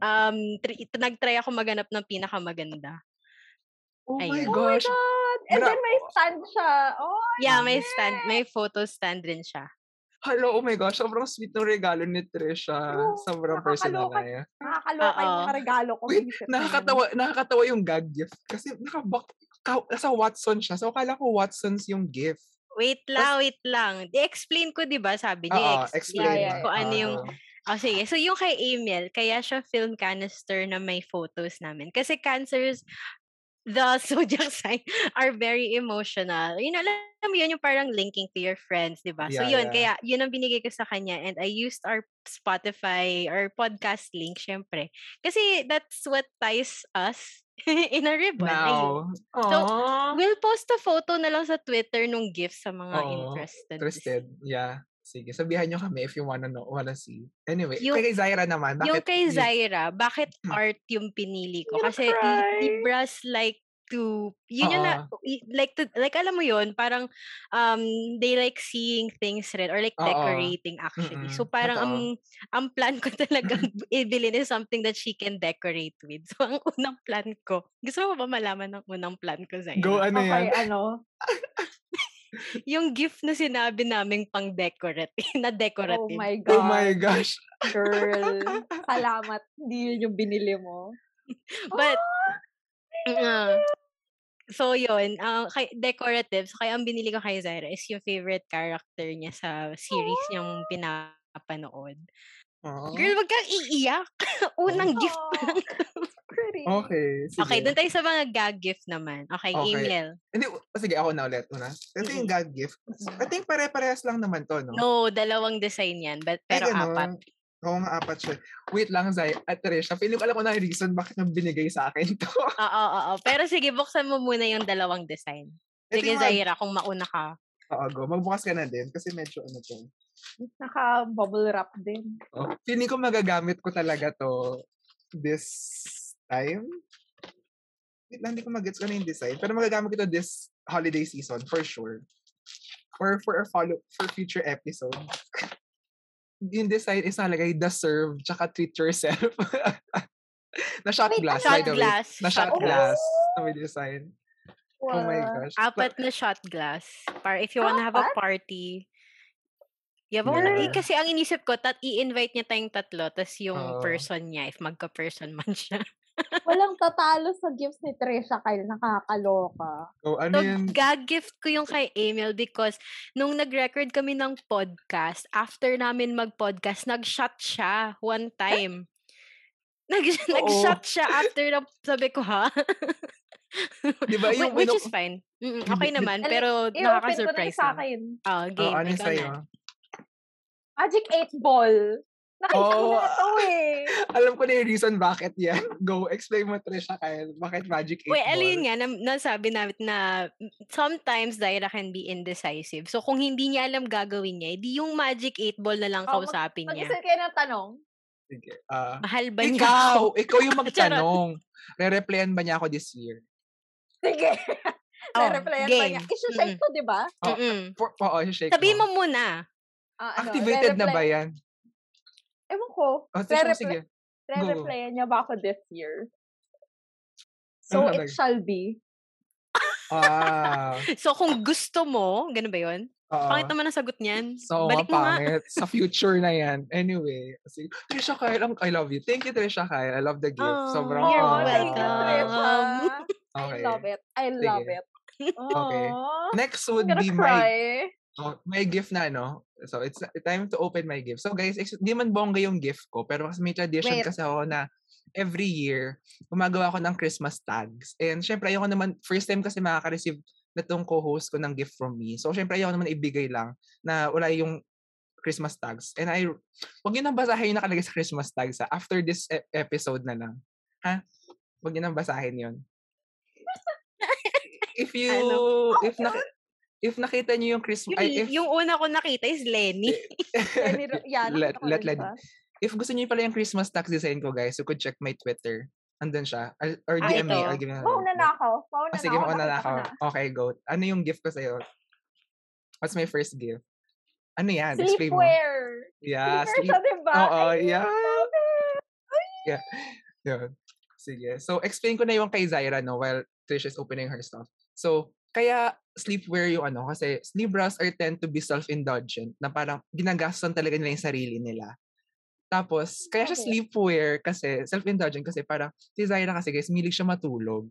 um, tri- nag-try ako maganap ng pinakamaganda. Oh my Ayun. Oh my gosh. God! And Gra- then may stand siya. Oh, Yeah, may love stand, may photo stand rin siya. Hello, oh my gosh. Sobrang sweet ng regalo ni Trisha. Oo, Sobrang personal na yan. Nakakaloka yung Oo. mga regalo ko. Wait, nakakatawa, nakakatawa yung gag gift. Kasi nakabak, ka, nasa Watson siya. So, akala ko Watson's yung gift. Wait lang, wait lang. Di-explain ko, di ba? Sabi niya, Oo, explain. Yeah, yeah, ko ano yung Oh, sige. So, yung kay Emil, kaya siya film canister na may photos namin. Kasi cancers, the [LAUGHS] zodiac sign are very emotional. You know, alam mo yun, yung parang linking to your friends, di ba? So, Yeah, yun, yeah. kaya yun ang binigay ko sa kanya and I used our Spotify or podcast link, syempre. Kasi that's what ties us [LAUGHS] in a ribbon. Now. So, Aww. We'll post a photo na lang sa Twitter nung gift sa mga Oo, interested. Interested. Yeah. Sige, sabihan nyo kami if you wanna know, wanna see. Anyway, Yung- kay Zaira naman, bakit? Yung kay Zaira, bakit Hmm. art yung pinili ko? Kasi. Libras like to, yun yung na, like to, like alam mo yun, parang um, they like seeing things red or like Oo. decorating actually. So Mm-mm, parang ang, totoo. ang plan ko [LAUGHS] talaga [LAUGHS] ibilin is something that she can decorate with. So ang unang plan ko, gusto mo ba malaman ng unang plan ko, Zaira? Go, ano Okay, yan? ano? [LAUGHS] Yung gift na sinabi naming pang decorate, na Oh decorative. my God. Oh my gosh. Girl. Salamat. Hindi yun yung binili mo. But, uh, so yun, kay, decorative, so kaya ang binili ko kay Zaira is yung favorite character niya sa series niyang pinapanood. Oh. Girl, wag kang iiyak. [LAUGHS] Unang gift pa lang. [LAUGHS] Pretty. Okay, sige. Okay, doon tayo sa mga gag gift naman. Okay, Okay. email. Hindi, oh, sige, ako na ulit. Una. Ito yung gag gift. I think pare-parehas lang naman to, no? No, dalawang design yan, but Ay, pero ganun. apat. Oo nga, apat siya. Wait lang, Zay. At Trisha, feeling ko alam ko na yung reason bakit nang binigay sa akin to. [LAUGHS] Oo, oo, oo. Pero sige, buksan mo muna yung dalawang design. Ito Sige, Zaira, kung mauna ka. Oo, go. Magbukas ka na din kasi medyo ano to. Naka-bubble wrap din. Oh, feeling ko magagamit ko talaga to this time. Wait lang, hindi ko mag-gets ko na yung design. Pero magagamit ko to this holiday season, for sure. Or for a follow, for future episode. [LAUGHS] yung design is nalagay, the serve, tsaka treat yourself. [LAUGHS] na shot Wait, glass, Shot by the way. glass. Na shot shot glass. Na may design. Oh my Wow. gosh. Apat na shot glass. Para if you wanna have a Apat? party. Yeah, wanna, eh, Yeah. kasi ang inisip ko, tat i-invite niya tayong tatlo, tas yung Oo. person niya, if magka-person [LAUGHS] man siya. Walang tatalo sa gifts ni Trisha Kyle. Nakakaloka. Oh, ano So, gag-gift ko yung kay Emil because nung nag-record kami ng podcast, after namin mag-podcast, nag-shot siya one time. [LAUGHS] Nag- nag-shot siya after na sabi ko, ha? [LAUGHS] Di ba yung Which is fine. Mm, Di- [LAUGHS] okay naman, pero I-open ko na nakaka-surprise yung sa akin. Oh, Oh, game. ano yung ikaw sa'yo? na. Magic 8 ball. Nakita ko Oh. na ito eh. [LAUGHS] Alam ko na yung reason bakit yan. [LAUGHS] Go, explain mo, Trisha, Kyle. Bakit Magic 8 Wait, Ball? alin nga, na, nasabi namin na mm, sometimes Zaira can be indecisive. So, kung hindi niya alam gagawin niya, edi yung magic 8 ball na lang Oh, mag- kausapin niya. Mag-isip kayo ng tanong. Sige. ah, Mahal ba niya ikaw, ako? ikaw yung [LAUGHS] magtanong. Re-replyan ba niya ako this year? Sige. Oh, Na-replyan pa game. niya. Isi-shake ko, di ba? Oh, Mm-mm. For, oo, shake Sabihin mo. muna. Ah, ano, Activated na ba yan? Ewan ko. Oh, sige, Re-reply- sige. Re-replyan niya ba ako this year? So, Ano it shall be. Ah, [LAUGHS] So, kung gusto mo, ganun ba yun? oo. Pangit naman ang sagot niyan. So, Balik mo nga. pangit. Sa [LAUGHS] future na yan. Anyway. Sige. Trisha Kyle, I love you. Thank you, Trisha Kyle. I love the gift. Oh, Sobrang you're ah, thank you, Trisha. welcome. [LAUGHS] I Okay. love it. I love it. Okay. Next I'm would gonna be my cry. Oh, may gift na, no? So, it's time to open my gift. So, guys, ex- di man bongga yung gift ko, pero kasi may tradition Wait. kasi ako na every year, gumagawa ako ng Christmas tags. And syempre, ayoko naman, first time kasi makaka-receive na tong co-host ko ng gift from me. So, syempre, ayoko naman ibigay lang na wala yung Christmas tags. And I, wag nyo nang basahin yung nakalagay sa Christmas tags, ha? After this e- episode na lang. Ha? Wag nyo nang basahin yun. [LAUGHS] if you, if, nak- if nakita nyo yung Christmas, Yung, ay, if, yung una ko nakita is Lenny. [LAUGHS] Lenny Ro- [LAUGHS] yeah, let, let, let, if gusto niyo pala yung Christmas tax design ko, guys, you could check my Twitter. Andun siya. I'll- Or Ah, DM me. ito. I'll give you a Mauna na ako. Mauna Ah, na sige, ako. mauna na ako. Okay, go. Ano yung gift ko sa'yo? What's my first gift? Ano yan? Explain mo. Sleepwear. Yeah, Sleepwear sleep. siya, diba? Oo, I yeah. it. Yun. Sige. So, explain ko na yung kay Zaira, no, while Trish is opening her stuff. So, kaya sleepwear yung ano, kasi Libras are tend to be self-indulgent, na parang ginagaston talaga nila yung sarili nila. Tapos, kaya siya Okay. sleepwear kasi, self-indulgent kasi parang, si Zaira kasi guys, milig siya matulog.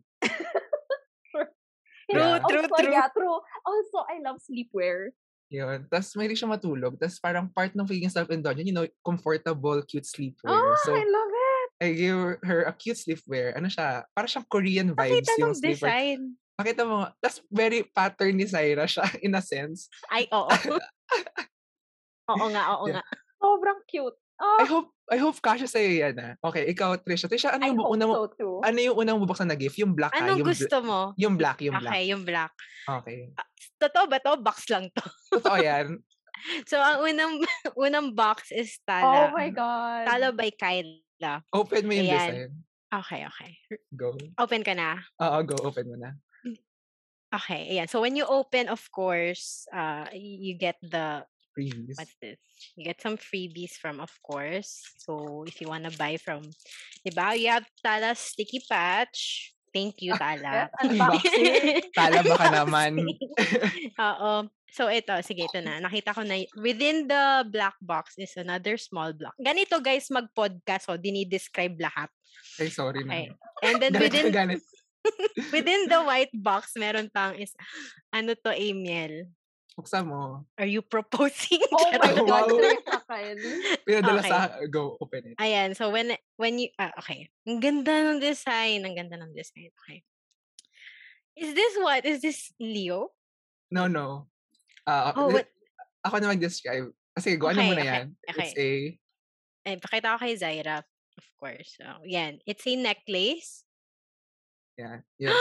True, Yeah. true, also, true. yeah, true. Also, I love sleepwear. Yun. Tapos, mahilig siya matulog. Tapos, parang part ng pagiging self-indulgent, you know, comfortable, cute sleepwear. Oh, so, I love it. I give her a cute sleepwear. Ano siya? Parang siyang Korean vibes Nakita yung sleepwear. design. Pakita mo. Tapos very pattern ni Zaira siya [LAUGHS] in a sense. Ay, oo. [LAUGHS] oo nga, oo Yeah. nga. Sobrang cute. I Oh, hope I hope kasha sa'yo yan ah. Okay, ikaw Trisha. Trisha, ano I yung unang so too. ano yung unang bubuksan na gift? Yung black ah, Anong yung, bla- gusto mo? yung black, yung black. Okay, yung black. Okay. Totoo ba to? Box lang to. Totoo [LAUGHS] yan. So, ang unang, unang box is Oh Tala. my God. Tala by Kyla. Open mo yung Ayan. design. Okay, okay. Go. Open ka na. Oo, go. Open mo na. Okay, ayan. So, when you open, of course, uh, you get the, Freebies. what's this? You get some freebies from, of course. So, if you wanna buy from, diba? You have Tala Sticky Patch. Thank you, [LAUGHS] Tala. [LAUGHS] [LAUGHS] Tala baka naman. Oo. So, ito. Sige, ito na. Nakita ko na. Within the black box is another small block. Ganito, guys, mag-podcast. So, dinidescribe lahat. Ay, sorry Okay. na. And then, within. [LAUGHS] within the white box, meron pang is, ano to, Amiel? Buksan mo. Are you proposing? [LAUGHS] Oh my. God. [LAUGHS] Pinadala Okay. sa... Go, open it. Ayan. So, when, when you, ah, okay. Ang ganda ng design. Ang ganda ng design. Okay. Is this what? Is this Leo? No, no. Ah, Oh, what? Ako na mag-describe. Sige, go. Ano Okay, mo na okay, yan? It's okay. a... Eh, pakita ko kay Zaira. Of course. So, yan. It's a necklace. Yeah. [GASPS] yeah.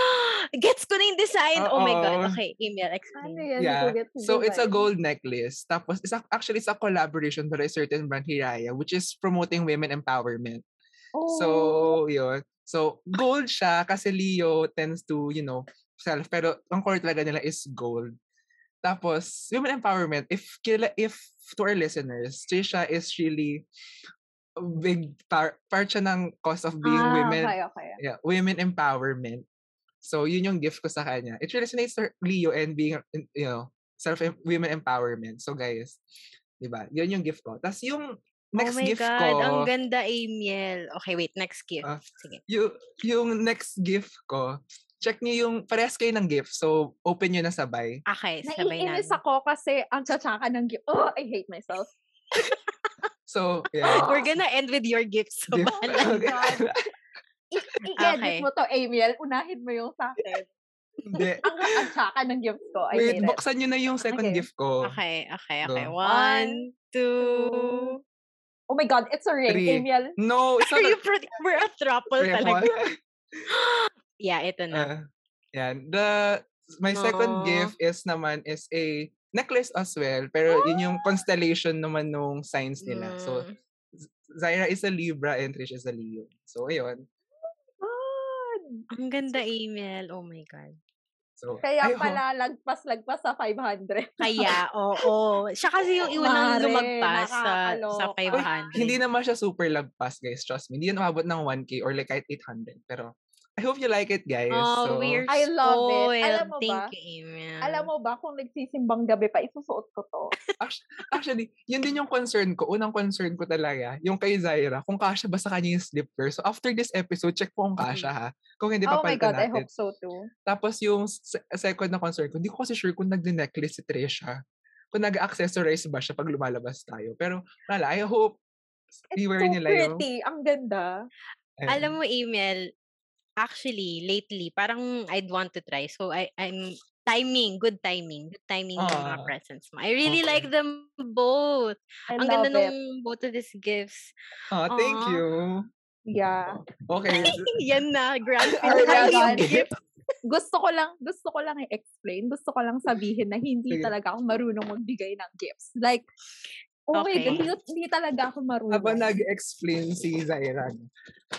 Gets ko na yung design. Oh my God. Okay, email, Ano explain. yan? Yeah. So it's a gold necklace. Tapos it's a, actually it's a collaboration by a certain brand Hiraya which is promoting women empowerment. Oh. So, yun. So, gold siya kasi Leo tends to, you know, self. Pero ang core talaga nila is gold. Tapos, women empowerment, if kila, if to our listeners, Trisha is really big part, part siya ng cause of being ah, women okay, okay. yeah, women empowerment. So, yun yung gift ko sa kanya. It resonates to Leo and being, you know, self women empowerment. So, guys, di ba? Yun yung gift ko. Tapos yung next oh my gift God. ko, Ang ganda, Amiel. Okay, wait. Next gift. Ah, Sige. yung, yung next gift ko, check niyo yung, parehas kayo ng gift. So, open nyo na sabay. Okay, sabay Naiinis namin. [LAUGHS] [LAUGHS] ako kasi ang tsatsaka ng gift. Oh, I hate myself. [LAUGHS] So, yeah. We're gonna end with your gifts. So, Gift- bahala. [LAUGHS] Okay. I- [LAUGHS] I-edit Okay. mo to, Amiel. Unahin mo yung sa akin. Hindi. [LAUGHS] Ang ang tsaka ng gift ko. I Wait, buksan nyo na yung second Okay. gift ko. Okay, okay, okay. One, two. Oh my God, it's a ring, Three. Amiel. No, it's Are not you pretty? We're a throuple a talaga. Yeah, ito na. Uh, yan. The, my second Aw. gift is naman is a necklace as well. Pero yun yung Ah! constellation naman nung signs nila. So, Mm. Z- Zaira is a Libra and Trish is a Leo. So, ayun. God. Ang ganda email. Oh my God. So, Kaya ayun. pala, lagpas-lagpas sa 500. Kaya, oo. Siya kasi yung [LAUGHS] unang Mare, lumagpas sa, sa nakakaloka. 500. Hindi naman siya super lagpas, guys. Trust me. Hindi yan umabot ng 1K or like kahit 800. Pero, I hope you like it, guys. Oh, so, we're I love it. Alam mo Thank ba? you, Email. Alam mo ba, kung nagsisimbang gabi pa, isusuot ko to. Actually, yun din yung concern ko. Unang concern ko talaga, yung kay Zaira, kung kasha ba sa kanya yung slipper. So, after this episode, check po kung kasha, ha? Kung hindi, oh my God, I natin. hope so too. Tapos yung se- second na concern ko, hindi ko kasi sure kung nag-necklace si Trisha. Kung nag-accessorize ba siya pag lumalabas tayo. Pero, wala, I hope It's so nila yung... pretty. Ang ganda. Ayan. Alam mo, Email, actually, lately, parang I'd want to try. So, I, I'm, timing, good timing. Good timing ng mga Ah, presents mo. I really okay. like them both. I Ang ganda it. nung both of these gifts. Ah, thank Aw. you. Yeah. Okay. [LAUGHS] Yan na, grand [LAUGHS] Oh finale. yung gift? Gusto ko lang, gusto ko lang i-explain. Gusto ko lang sabihin na hindi Sige. talaga ako marunong magbigay ng gifts. Like, oh my Okay. God, hindi, hindi talaga ako marunong. Habang nag-explain si Zaira,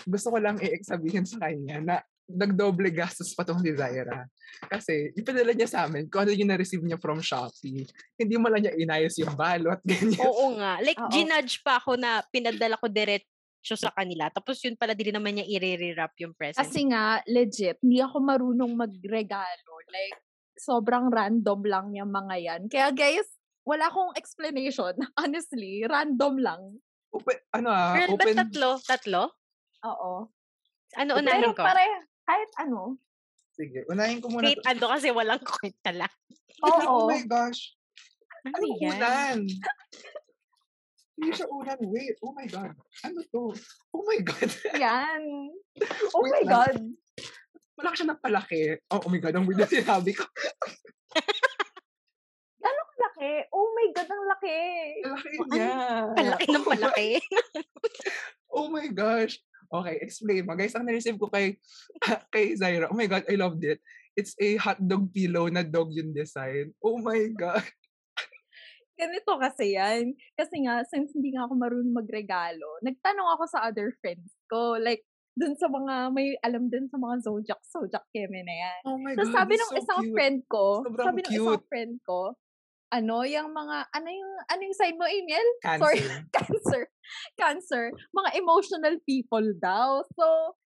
gusto ko lang i-sabihin sa kanya na nagdoble gastos pa tong si Zaira. Kasi, ipadala niya sa amin kung ano yung na-receive niya from Shopee. Hindi mo lang niya inayos yung balot, [LAUGHS] ganyan. Oo nga. Like, Oo. ginudge pa ako na pinadala ko diretso sa kanila. Tapos yun pala, di rin naman niya i-re-wrap yung present. Kasi nga, legit, hindi ako marunong magregalo. Like, sobrang random lang yung mga yan. Kaya guys, wala akong explanation. [LAUGHS] Honestly, random lang. Open, ano ah, Girl, open, tatlo? Tatlo? Oo. Ano Pero unahin Pero ko? pare, kahit ano. sige, unahin ko muna. Wait, to. ano kasi walang [LAUGHS] kwenta lang. Oh Oo. my gosh. Ano Ano yan? ulan? Hindi siya ulan. Wait, oh my God. Ano to? Oh my God. Yan. [LAUGHS] Oh Wait my lang. God. Wala siya ng palaki. Oh, oh my God, ang weird na sinabi ko. Laki. Oh my God, ang laki. Ang laki Ano? niya. Palaki ng palaki. [LAUGHS] Oh my gosh. Okay, explain mo. Guys, ang na-receive ko kay, [LAUGHS] kay Zaira, oh my God, I loved it. It's a hotdog pillow na dog yung design. Oh my God. Ganito kasi yan. Kasi nga, since hindi nga ako marunong magregalo, nagtanong ako sa other friends ko. Like, dun sa mga, may alam din sa mga zodiac, zodiac keme na yan. Oh my So, God, sabi ng so isang cute. friend ko, Sobrang sabi ng isang cute. friend ko, ano, yung mga, ano yung, ano yung sign mo, Emil? [LAUGHS] Cancer. Sorry, cancer. Cancer. Mga emotional people daw. So,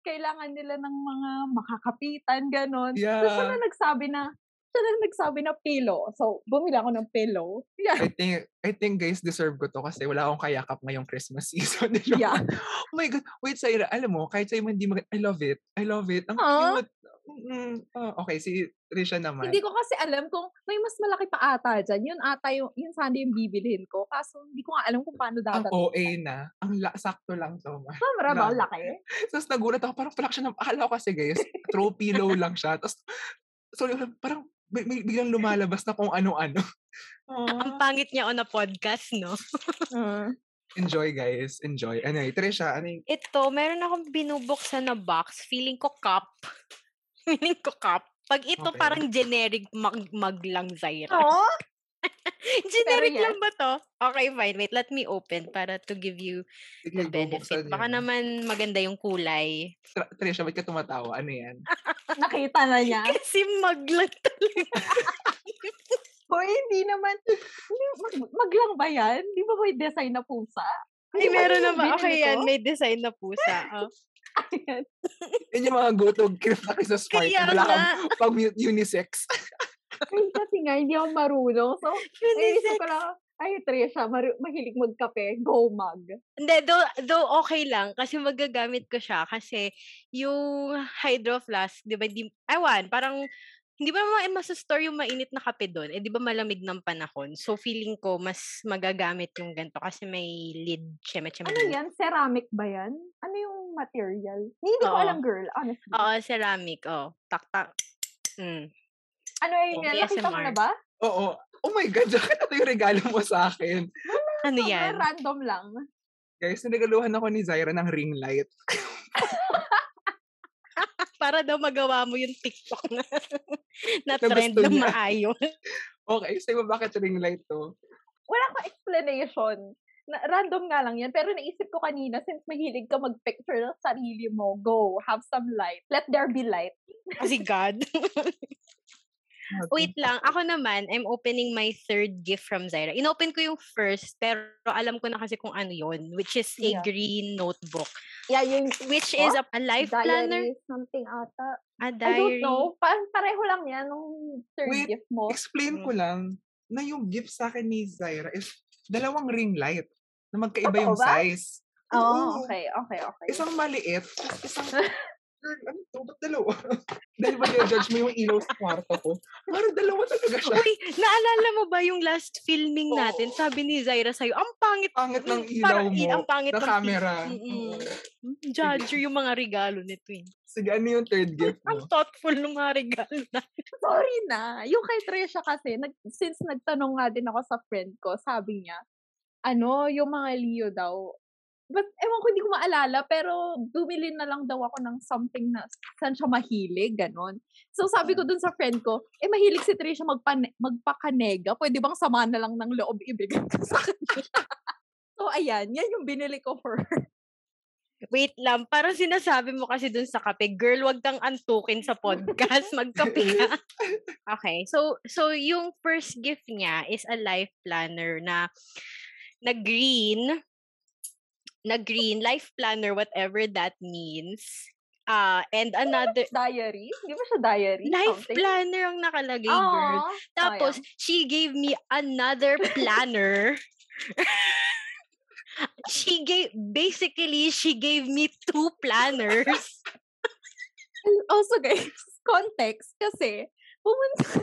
kailangan nila ng mga makakapitan, ganon. So, siya Yeah. na nagsabi na, na nagsabi na pillow. So, bumili ako ng pillow. Yeah. I think, I think guys, deserve ko to kasi wala akong kayakap ngayong Christmas [LAUGHS] season. Yeah. oh my God. Wait, Saira, alam mo, kahit sa'yo man hindi mag- I love it. I love it. Ang Aw. cute. Mm, ah, okay, si Risha naman. Hindi ko kasi alam kung may mas malaki pa ata dyan. Yun ata yung, yun sana yung bibilhin ko. Kaso hindi ko nga alam kung paano ang dapat. OA na. Ang la- sakto lang to. ma. Sobra ba? Laki? Tapos nagulat ako, parang pala siya ng, akala ko kasi guys, throw pillow lang siya. Tapos, so parang biglang lumalabas na kung ano-ano. Ang Ah, pangit niya on a podcast, no? Uh, enjoy guys, enjoy. Anyway, Trisha, ano yung, Ito, meron akong binubuksan na box. Feeling ko cup. [LAUGHS] Feeling ko cup. Pag ito Okay. parang generic mag, mag lang, Zaira. oh, [LAUGHS] generic yes. lang ba to? Okay, fine. Wait, let me open para to give you sige, the benefit. Baka yun. naman maganda yung kulay. Trisha, ba't ka tumatawa? Ano yan? [LAUGHS] nakita na niya. Kasi mag lang talaga. [LAUGHS] Hoy, hindi naman. Mag, maglang ba yan? Di ba may design na pusa? Ay, Di ba meron naman. Okay yan. May design na pusa. Oh. [LAUGHS] Ayan. Yan yung mga go-to gift na sa smart. Kaya Wala nga. pag unisex. Ay, kasi nga, hindi ako marunong. So, Unisex. ko lang, ay, Trisha, maru- mahilig magkape. Go mag. Hindi, though, though okay lang kasi magagamit ko siya kasi yung hydro flask, di ba, di, ewan, parang hindi ba naman masastore yung mainit na kape doon? Eh, di ba malamig ng panahon? So, feeling ko, mas magagamit yung ganito kasi may lid, syeme, syeme. Ano yan? Ceramic ba yan? Ano yung material? Hindi ko Oo. alam, girl. Honestly. Oo, ceramic. Oh, tak, tak. Mm. ano yun? Okay, Nakita mo na ba? Oo. Oh my God, [LAUGHS] bakit ito yung regalo mo sa akin? Ano Sobrang yan? random lang. Guys, niregaluhan ako ni Zaira ng ring light. [LAUGHS] Para daw magawa mo yung TikTok na, na Na trend na maayos. Okay, sa'yo ba bakit ring light to? Wala ko explanation. Na, random nga lang yan. Pero naisip ko kanina, since mahilig ka mag-picture ng sarili mo, go, have some light. Let there be light. Kasi God. [LAUGHS] Wait lang, ako naman, I'm opening my third gift from Zaira. Inopen ko yung first, pero alam ko na kasi kung ano yon which is a Yeah. green notebook. Yeah, yung Which is a, a life planner, diary, something ata. a I don't diary. know. Pa- pareho lang yan nung third Wait, gift mo. Explain Mm. ko lang na yung gift sa akin ni Zaira is dalawang ring light na magkaiba Totoo yung ba? size. Oh, Oo. okay, okay, okay. Isang maliit, isang... [LAUGHS] Girl, ano to? Ba't dalawa? [LAUGHS] Dahil ba judge mo yung ilaw sa kwarto ko? Parang dalawa talaga siya. Uy, naalala mo ba yung last filming Oo. natin? Sabi ni Zaira sa'yo, ang pangit. Pangit ng ilaw parang mo. ang pangit ng camera. Mm-mm. Oo. Judge yung mga regalo nito. eh. Sige, ano yung third gift Ang mo? thoughtful ng mga regalo na. [LAUGHS] Sorry na. Yung kay Tresha kasi, nag, since nagtanong nga din ako sa friend ko, sabi niya, ano, yung mga Leo daw, but ewan ko, hindi ko maalala, pero bumili na lang daw ako ng something na saan siya mahilig, ganon. So sabi ko dun sa friend ko, eh mahilig si Trisha magpane- magpakanega, pwede bang sama na lang ng loob ibigay ko sa kanya? [LAUGHS] so ayan, yan yung binili ko for her. Wait lang, parang sinasabi mo kasi dun sa kape, girl, wag kang antukin sa podcast, [LAUGHS] magkape ka. Okay, so so yung first gift niya is a life planner na na green, na green life planner whatever that means. Uh, and another Diary? Hindi ba siya diary? life Something? planner ang nakalagay, girl. Aww. Tapos, she gave me another planner. [LAUGHS] she gave, basically, she gave me two planners. And also guys, context kasi pumunta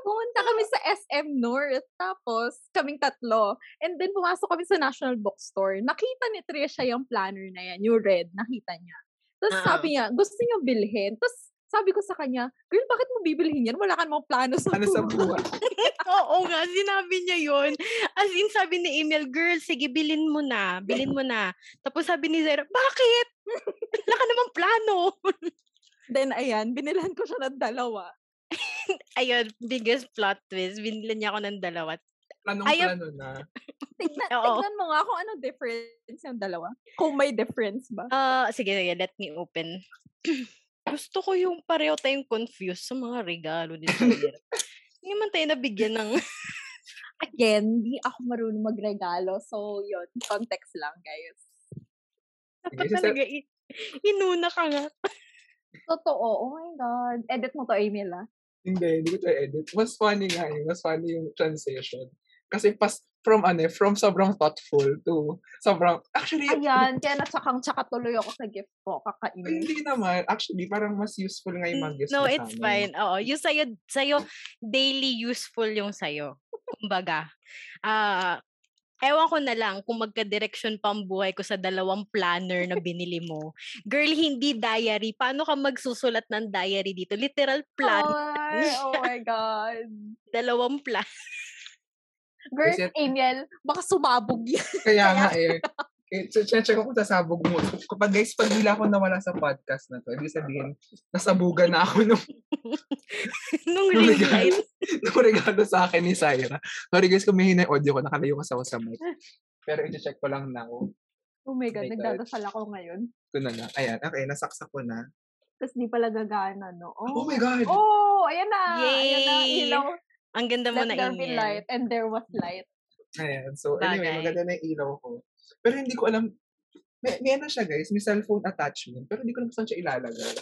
pumunta kami sa SM North tapos kaming tatlo and then pumasok kami sa National Bookstore. Nakita ni Trisha yung planner na yan, yung red, nakita niya. Tapos Oo. sabi niya, gusto niya bilhin. Tapos sabi ko sa kanya, girl, bakit mo bibilhin yan? Wala ka namang plano sa Ano sa buhay." buhay? [LAUGHS] Oo nga, sinabi niya yon As in, sabi ni Emil, girl, sige, bilin mo na. Bilin mo na. Tapos sabi ni Zara, bakit? Wala ka namang plano. [LAUGHS] Then ayan, binilhan ko siya ng dalawa. [LAUGHS] Ayun, biggest plot twist. Binila niya ako ng dalawa. Planong-plano na. [LAUGHS] Tignan, Oo. tignan mo nga kung ano difference yung dalawa. Kung may difference ba. Ah, sige, sige, let me open. [CLEARS THROAT] Gusto ko yung pareho tayong confused sa mga regalo ni. [LAUGHS] Hindi man tayo nabigyan ng... Again, di ako marunong magregalo. So, yun. Context lang, guys. Dapat talaga, inuna ka nga. Totoo. Oh my God. Edit mo to, Emil, ah. Hindi, hindi ko to edit. Mas funny nga eh. Mas funny yung transition. Kasi pas, from ano eh, from sobrang thoughtful to sobrang, actually, Ayan. Kaya natsakang tsaka tuloy ako sa gift ko. Kakainin. hindi naman. Actually, parang mas useful nga yung mga gifts No, it's amin. fine. Oo, yung sa'yo, sa'yo, daily useful yung sa'yo. Kumbaga, ah, ewan ko na lang kung magka-direction pa ang buhay ko sa dalawang planner na binili mo. Girl, hindi diary. Paano ka magsusulat ng diary dito? Literal plan. Ay, oh my God. [LAUGHS] Dalawang plan. It- Emil, baka sumabog yan. Kaya [LAUGHS] nga eh. Eh, ch- check ko kung sasabog mo. Kapag guys, pag bila ako nawala sa podcast na to, ibig sabihin, nasabugan na ako nung, [LAUGHS] Nung nung, regalo, nung regalo sa akin ni Syra. Sorry guys, kung may audio ko, nakalayo kasi ako sa mic. Pero i-check ko lang na ako. Oh my God, my God. nagdadasal ako ngayon. Ito na na. Ayan, okay, nasaksak ko na. Tapos di pala gagana, no? Oh, my God! Oh, ayan na. Ayan na, Yay! ilaw. Ang ganda mo Let na there be light. And there was light. Ayan, so anyway, Bagay. maganda na yung ilaw ko. Pero hindi ko alam, may, may ano siya guys, may cellphone attachment, pero hindi ko alam kung saan siya ilalagay.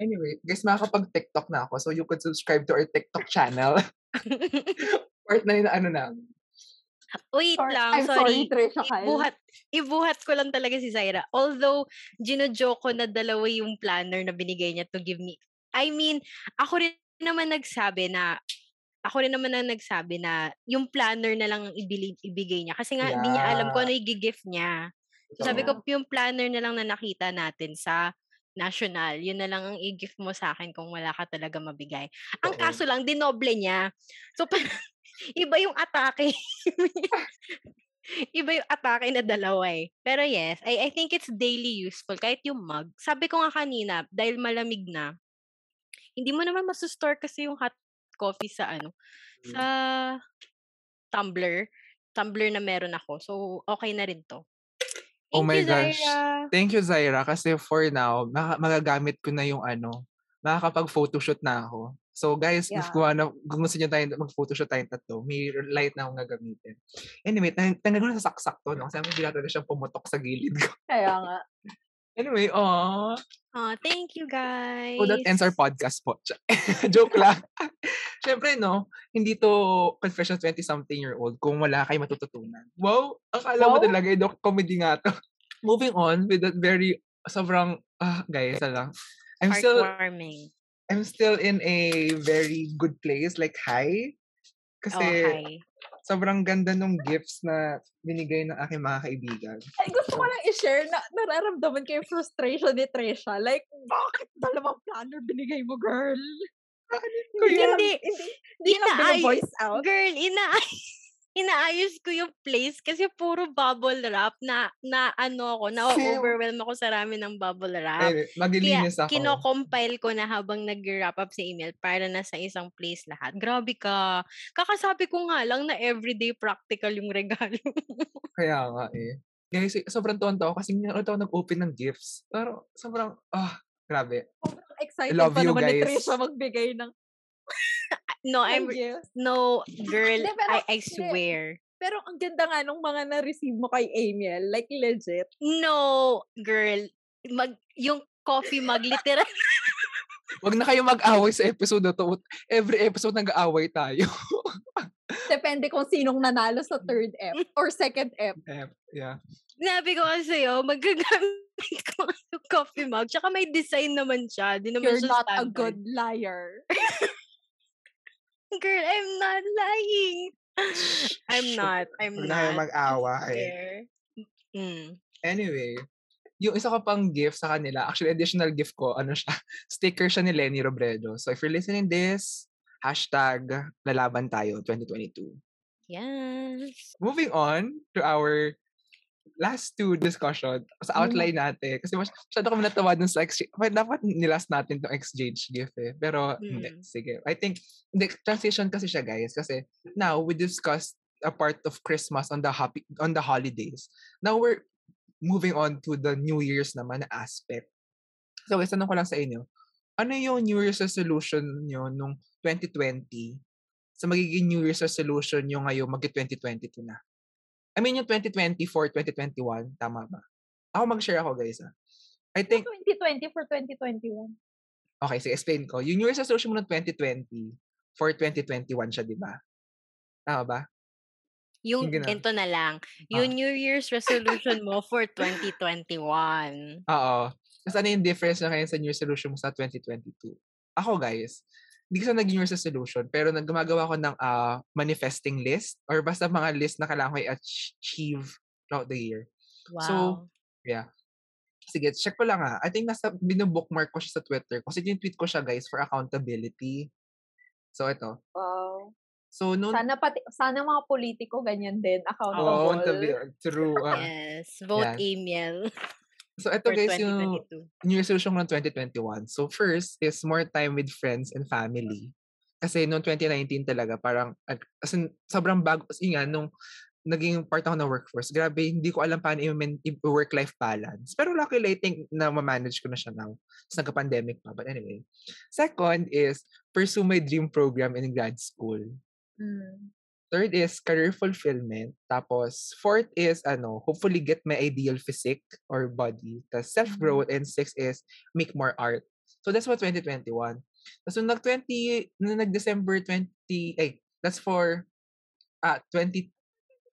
Anyway, guys, makakapag-TikTok na ako, so you could subscribe to our TikTok channel. [LAUGHS] Part na yun na ano na. Wait Sorry, lang, I'm sorry, sorry. Trisha Kyle. Ibuhat, ibuhat ko lang talaga si Zaira. Although, ginojoke ko na dalawa yung planner na binigay niya to give me. I mean, ako rin naman nagsabi na ako rin naman na nagsabi na yung planner na lang ang ibili, ibigay niya. Kasi nga, hindi niya alam kung ano i-gift niya. So, sabi ko, yung planner na lang na nakita natin sa national, yun na lang ang i-gift mo sa akin kung wala ka talaga mabigay. Ang Oo. kaso lang, dinoble niya. So, parang, [LAUGHS] iba yung atake. [LAUGHS] iba yung atake na dalawa eh. Pero yes, I, I think it's daily useful. Kahit yung mug. Sabi ko nga kanina, dahil malamig na, hindi mo naman masustore kasi yung hot coffee sa ano, Mm. sa tumbler. Tumbler na meron ako. So, okay na rin to. Oh Thank my you, gosh. Zaira. Thank you, Zaira, kasi for now, magagamit ko na yung ano, makakapag-photoshoot na ako. So guys, if Yeah. kung, ano, kung gusto nyo tayo mag-photoshoot tayong tatlo, may light na akong gagamitin. Anyway, tang- tanggal ko na sa saksak to, no? Kasi hindi talaga siyang pumutok sa gilid ko. Kaya nga. Anyway, oh, Ah, thank you guys. so that ends our podcast po. [LAUGHS] Joke lang. [LAUGHS] Siyempre, no, hindi to confession 20-something-year-old kung wala kayo matututunan. Wow! Akala mo Wow. talaga, eh, doc, comedy nga to. [LAUGHS] Moving on with that very, sobrang, ah, guys, lang. I'm still. I'm still in a very good place, like high. Kasi oh, hi. Sobrang ganda nung gifts na binigay ng aking mga kaibigan. Ay, gusto ko lang i-share na nararamdaman ko yung frustration ni Trisha. Like, bakit dalawang planner binigay mo, girl? Hindi, lang- Hindi. hindi, hindi lang Inaay- voice out. Girl, inaay inaayos ko yung place kasi puro bubble wrap na na ano ako, na Same. overwhelm ako sa rami ng bubble wrap. Anyway, Kaya maglilinis ako. kino-compile ko na habang nag-wrap up sa email para na sa isang place lahat. Grabe ka. Kakasabi ko nga lang na everyday practical yung [LAUGHS] regalo. Kaya nga eh. Guys, eh, sobrang tuwan ako kasi ulit ako nag-open ng gifts. Pero sobrang, ah, grabe. Sobrang excited love pa naman ni guys. Trisha magbigay ng no, I'm ng no [LAUGHS] girl, pero- I I swear. Pero ang ganda nga nung mga na-receive mo kay Amiel. Like, legit. No, girl. Mag yung coffee mug literal [LAUGHS] Huwag na kayo mag-away sa episode na to. Every episode nag-aaway tayo. Depende kung sinong nanalo sa third F or second F. Eh, yeah. Sinabi ko kasi sa'yo, magagamit ko yung coffee mug. Tsaka may design naman siya. Di naman You're siya not a standard. good liar. [LAUGHS] Girl, I'm not lying. [LAUGHS] I'm not. I'm Huwag na kayo not. mag-away. There. Mm. Anyway, yung isa ko pang gift sa kanila, actually additional gift ko, ano siya, [LAUGHS] sticker siya ni Lenny Robredo. So if you're listening this, hashtag lalaban tayo 2022. Yes. Moving on to our last two discussion sa outline natin. Kasi mas, masyado kami natawa dun sa exchange. Well, dapat nilast natin tong exchange gift eh. Pero, hindi. Mm. Sige. I think, hindi, transition kasi siya guys. Kasi now, we discussed a part of Christmas on the happy on the holidays. Now we're moving on to the New Year's naman na aspect. So, guys, tanong ko lang sa inyo, ano yung New Year's resolution nyo nung 2020 sa magiging New Year's resolution nyo ngayon mag-2022 na? I mean, yung 2020 for 2021, tama ba? Ako mag-share ako, guys. Ah. I think, 2020 for 2021. okay, sige, explain ko. Yung New Year's resolution mo ng 2020 for 2021 siya, di ba? Tama ba? Yung Yung ganito na lang. Yung New Year's resolution mo for 2021. Oo. Tapos ano yung difference na ngayon sa New Year's resolution mo sa 2022? Ako, guys, hindi ko sa nag-New Year's resolution, pero naggumagawa ko ng ah, manifesting list or basta mga list na kailangan ko i-achieve throughout the year. Wow. So, Yeah. Sige, check ko lang ah. I think nasa binobookmark ko siya sa Twitter. Kasi yung tweet ko siya, guys, for accountability. So, ito. Wow. So, noon... Sana pati sana mga politiko ganyan din, accountable. tabi- true. ah. yes. Vote Yan. email [LAUGHS] So, ito for guys, yung 2022. New Year's resolution ko ng 2021. So, first is more time with friends and family. Kasi noong 2019 talaga, parang, as in, sobrang bago, kasi nga, nung naging part ako ng workforce, grabe, hindi ko alam paano i-main- i- work-life balance. Pero luckily, I think na ma-manage ko na siya now. Tapos nagka-pandemic pa. But anyway. Second is, pursue my dream program in grad school. Mm. Third is career fulfillment. Tapos, fourth is, ano, hopefully get my ideal physique or body. Tapos, self-growth. And six is make more art. So, that's what 2021. Tapos, nung nag-20, nung nag-December 20, eh, that's for, ah, 20,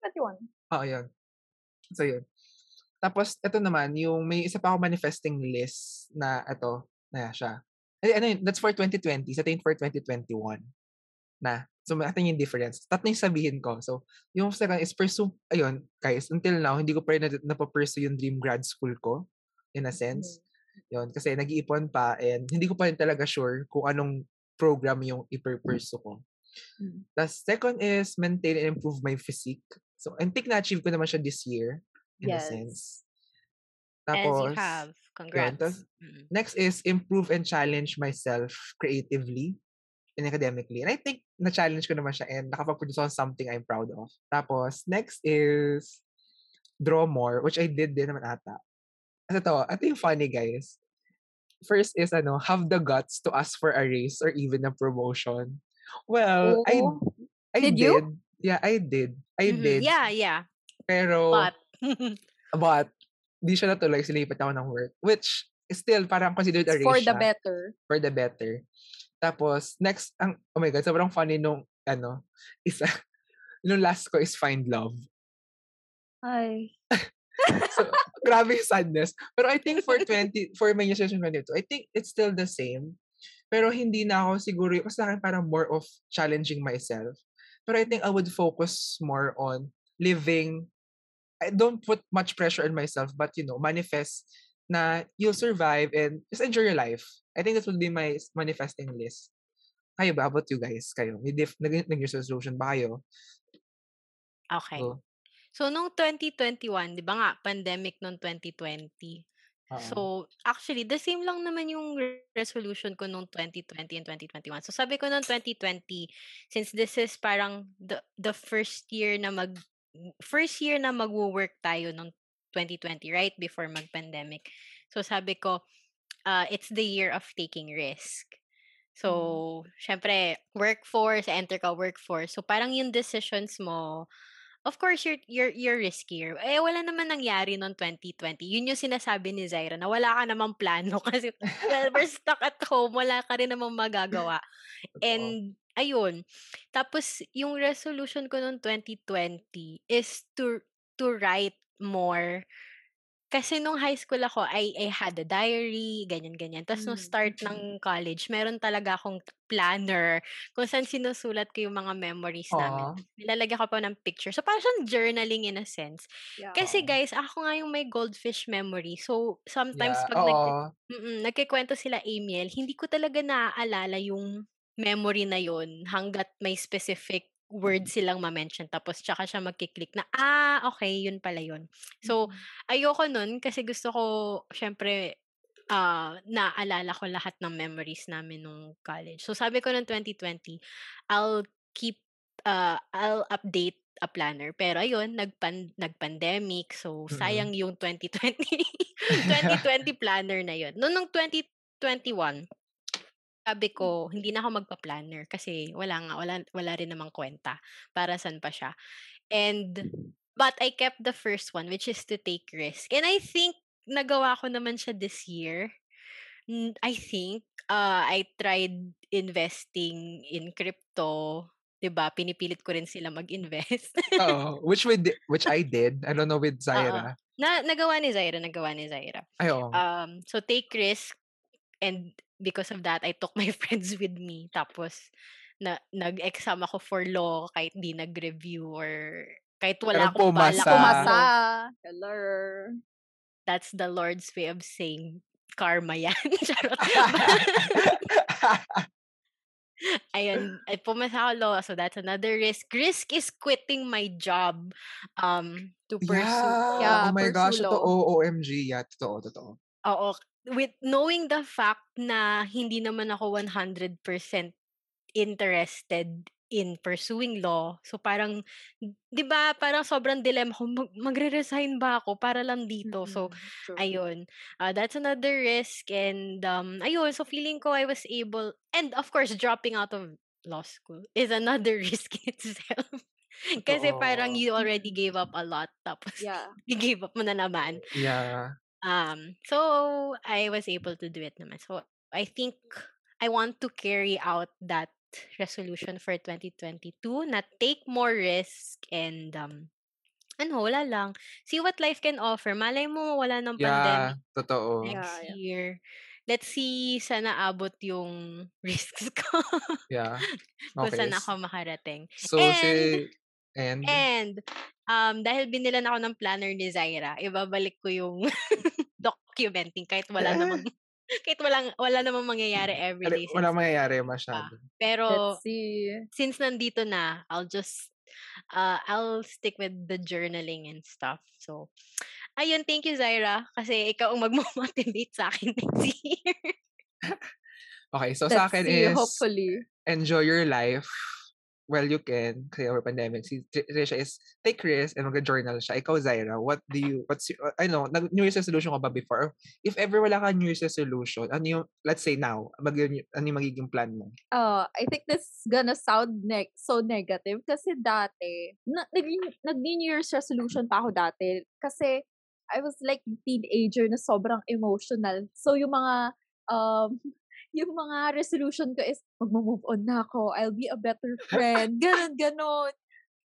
21. oh, yun. So, yun. Tapos, ito naman, yung may isa pa ako manifesting list na, ito, na siya. Ay, ano yun, that's for 2020. Sa tingin for 2021 na. So, natin yung difference. Tatlo yung sabihin ko. So, yung second is pursue, ayun, guys, until now, hindi ko pa rin na, napapursue yung dream grad school ko, in a sense. Yun, kasi nag-iipon pa and hindi ko pa rin talaga sure kung anong program yung iper-pursue ko. Mm. The second is maintain and improve my physique. So, I think na-achieve ko naman siya this year, in a Yes. sense. As you Tapos, have. Congrats. Mm. Next is improve and challenge myself creatively and academically. And I think na-challenge ko naman siya and nakapag-produce ng something I'm proud of. Tapos, next is draw more, which I did din naman ata. Kasi to, ito yung funny guys. First is ano, have the guts to ask for a raise or even a promotion. Well, I Oo. I Did did. you? Yeah, I did. I Mhm. did. Yeah, yeah. Pero But, [LAUGHS] but di siya natuloy, silipat ako ng work. Which, still, parang considered a raise for the siya. better. For the better. Tapos, next, ang, oh my God, sobrang funny nung, ano, [LAUGHS] isa, nung last ko is find love. Ay. [LAUGHS] So, grabe yung sadness. Pero I think for [LAUGHS] 20, for my session 22, I think it's still the same. Pero hindi na ako siguro, kasi akin parang more of challenging myself. Pero I think I would focus more on living, I don't put much pressure on myself, but you know, manifest na you'll survive and just enjoy your life. I think that would be my manifesting list. Kayo ba? How about you guys? Kayo? May diff, nag, resolution ba kayo? okay. So, So, nung 2021, di ba nga, pandemic nung 2020. oo. So, actually, the same lang naman yung re- resolution ko nung 2020 and 2021. So, sabi ko nung 2020, since this is parang the, the first year na mag, first year na mag-work tayo nung 2020, right? Before mag-pandemic. So, sabi ko, uh, it's the year of taking risk. So, syempre, workforce, enter ka workforce. So, parang yung decisions mo, of course, you're, you're, you're riskier. Eh, wala naman nangyari noong 2020. Yun yung sinasabi ni Zaira, na wala ka namang plano [LAUGHS] kasi, well, we're stuck at home, wala ka rin namang magagawa. [LAUGHS] And, ayun. Tapos, yung resolution ko noong 2020 is to, to write more. Kasi nung high school ako, I, I had a diary, ganyan-ganyan. Tapos nung Mm. start ng college, meron talaga akong planner kung saan sinusulat ko yung mga memories namin. Aw. Nilalagyan ko pa ng picture. So, parang siyang journaling in a sense. Yeah. Kasi guys, ako nga yung may goldfish memory. So, sometimes Yeah, pag nag, oo. mm, nagkikwento sila Amiel, hindi ko talaga naaalala yung memory na yon hanggat may specific word silang ma-mention. Tapos, tsaka siya magkiklik na, ah, okay, yun pala yun. So, ayoko nun kasi gusto ko, syempre, ah naalala ko lahat ng memories namin nung college. So, sabi ko nung 2020, I'll keep, uh, I'll update a planner. Pero ayun, nagpan nag-pandemic. So, Mm. sayang yung 2020 2020 [LAUGHS] planner na yun. Noong nung 2021, sabi ko, hindi na ako magpa-planner kasi wala nga, wala, wala rin namang kwenta. Para saan pa siya. And, but I kept the first one, which is to take risk. And I think, nagawa ko naman siya this year. I think, uh, I tried investing in crypto. 'di ba Pinipilit ko rin sila mag-invest. Oo. Which we di- which I [LAUGHS] did. I don't know with Zaira. na, nagawa ni Zaira, nagawa ni Zaira. Ay, oo. Um, so take risk and because of that, I took my [LAUGHS] friends with me. Tapos, na, nag-exam ako for law kahit di nag-review or kahit wala Pero akong balak. pumasa. Pumasa. mag-law. Hello. That's the Lord's way of saying karma [LAUGHS] yan. Charot. [LAUGHS] Ayun, ay pumasa ako law. So that's another risk. Risk is quitting my job um to pursue. yeah. Yeah, oh my gosh. law. Totoo. OMG. Yeah, totoo, totoo. Oo. With knowing the fact na hindi naman ako 100% interested in pursuing law. So parang, 'di ba, parang sobrang dilemma ko mag- magre-resign ba ako para lang dito. So Mm-mm. True. ayun. Uh, that's another risk and um ayun, so feeling ko I was able and of course dropping out of law school is another [LAUGHS] risk itself. Kasi parang Totoo. you already gave up a lot tapos Yeah. [LAUGHS] i-give up mo na naman. Yeah. Um, so I was able to do it naman. So I think I want to carry out that resolution for 2022 na take more risk and um ano, wala lang. See what life can offer. Malay mo, wala ng Yeah. pandemic Totoo. Yeah, next yeah. year. Let's see sana abot yung [LAUGHS] risks ko. Yeah. Kung Okay. saan ako makarating. So, And- si... And... And um dahil binilan ako ng planner ni Zaira, ibabalik ko yung [LAUGHS] documenting kahit wala namang [LAUGHS] kahit walang wala namang mangyayari every Ano, day. wala mangyayari masyado. Pero Let's see. since nandito na, I'll just uh, I'll stick with the journaling and stuff. So ayun, thank you Zaira kasi ikaw ang magmo-motivate sa akin next [LAUGHS] year. Okay, so Let's sa akin see. is Hopefully. enjoy your life while you can kasi over pandemic. Si Tr- Trisha is take risk and mag-journal siya. Ikaw, Zaira, what do you, what's your, I know, nag New Year's resolution ka ba before? If ever wala ka New Year's resolution, ano yung, let's say now, mag, ano yung magiging plan mo? Uh, I think this is gonna sound ne- so negative kasi dati, na- naging, nag-New Year's resolution pa ako dati kasi I was like teenager na sobrang emotional. So yung mga um yung mga resolution ko is magmo-move on na ako. I'll be a better [LAUGHS] friend. Ganon, ganon.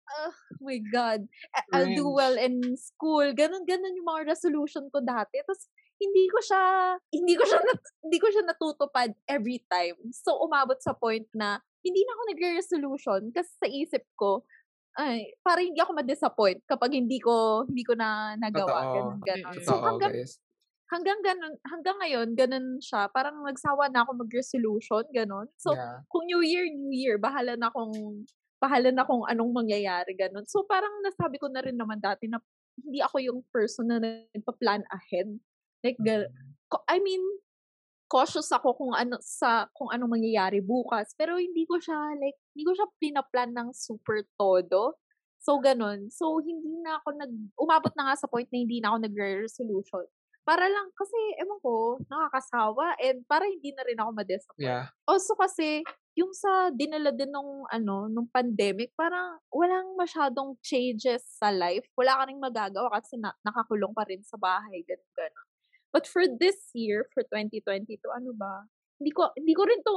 Oh my God. I'll do well in school. Ganon, ganon yung mga resolution ko dati. Tapos, hindi ko siya, hindi ko siya, nat- hindi ko siya natutupad every time. So, umabot sa point na, hindi na ako nagre-resolution kasi sa isip ko, ay, para hindi ako ma-disappoint kapag hindi ko, hindi ko na nagawa. Totoo. Ganon, ganon. Mm-mm. So, Totoo, hanggang, guys. Hanggang ganon, hanggang ngayon, ganon siya. Parang nagsawa na ako mag-resolution, ganon. So, yeah. kung New Year, New Year, bahala na kung bahala na kung anong mangyayari, ganun. So, parang nasabi ko na rin naman dati na hindi ako yung person na nagpa-plan ahead. Like, ko- I mean, cautious ako kung ano sa kung anong mangyayari bukas pero hindi ko siya like hindi ko siya pinaplan ng super todo so ganun so hindi na ako nag umabot na nga sa point na hindi na ako nagre-resolution para lang kasi ewan ko nakakasawa and para hindi na rin ako ma-disappoint. Yeah. also kasi yung sa dinala din nung ano nung pandemic parang walang masyadong changes sa life. Wala ka ring magagawa kasi na, nakakulong ka rin sa bahay ganun ganun. But for this year for 2022 ano ba? Hindi ko hindi ko rin to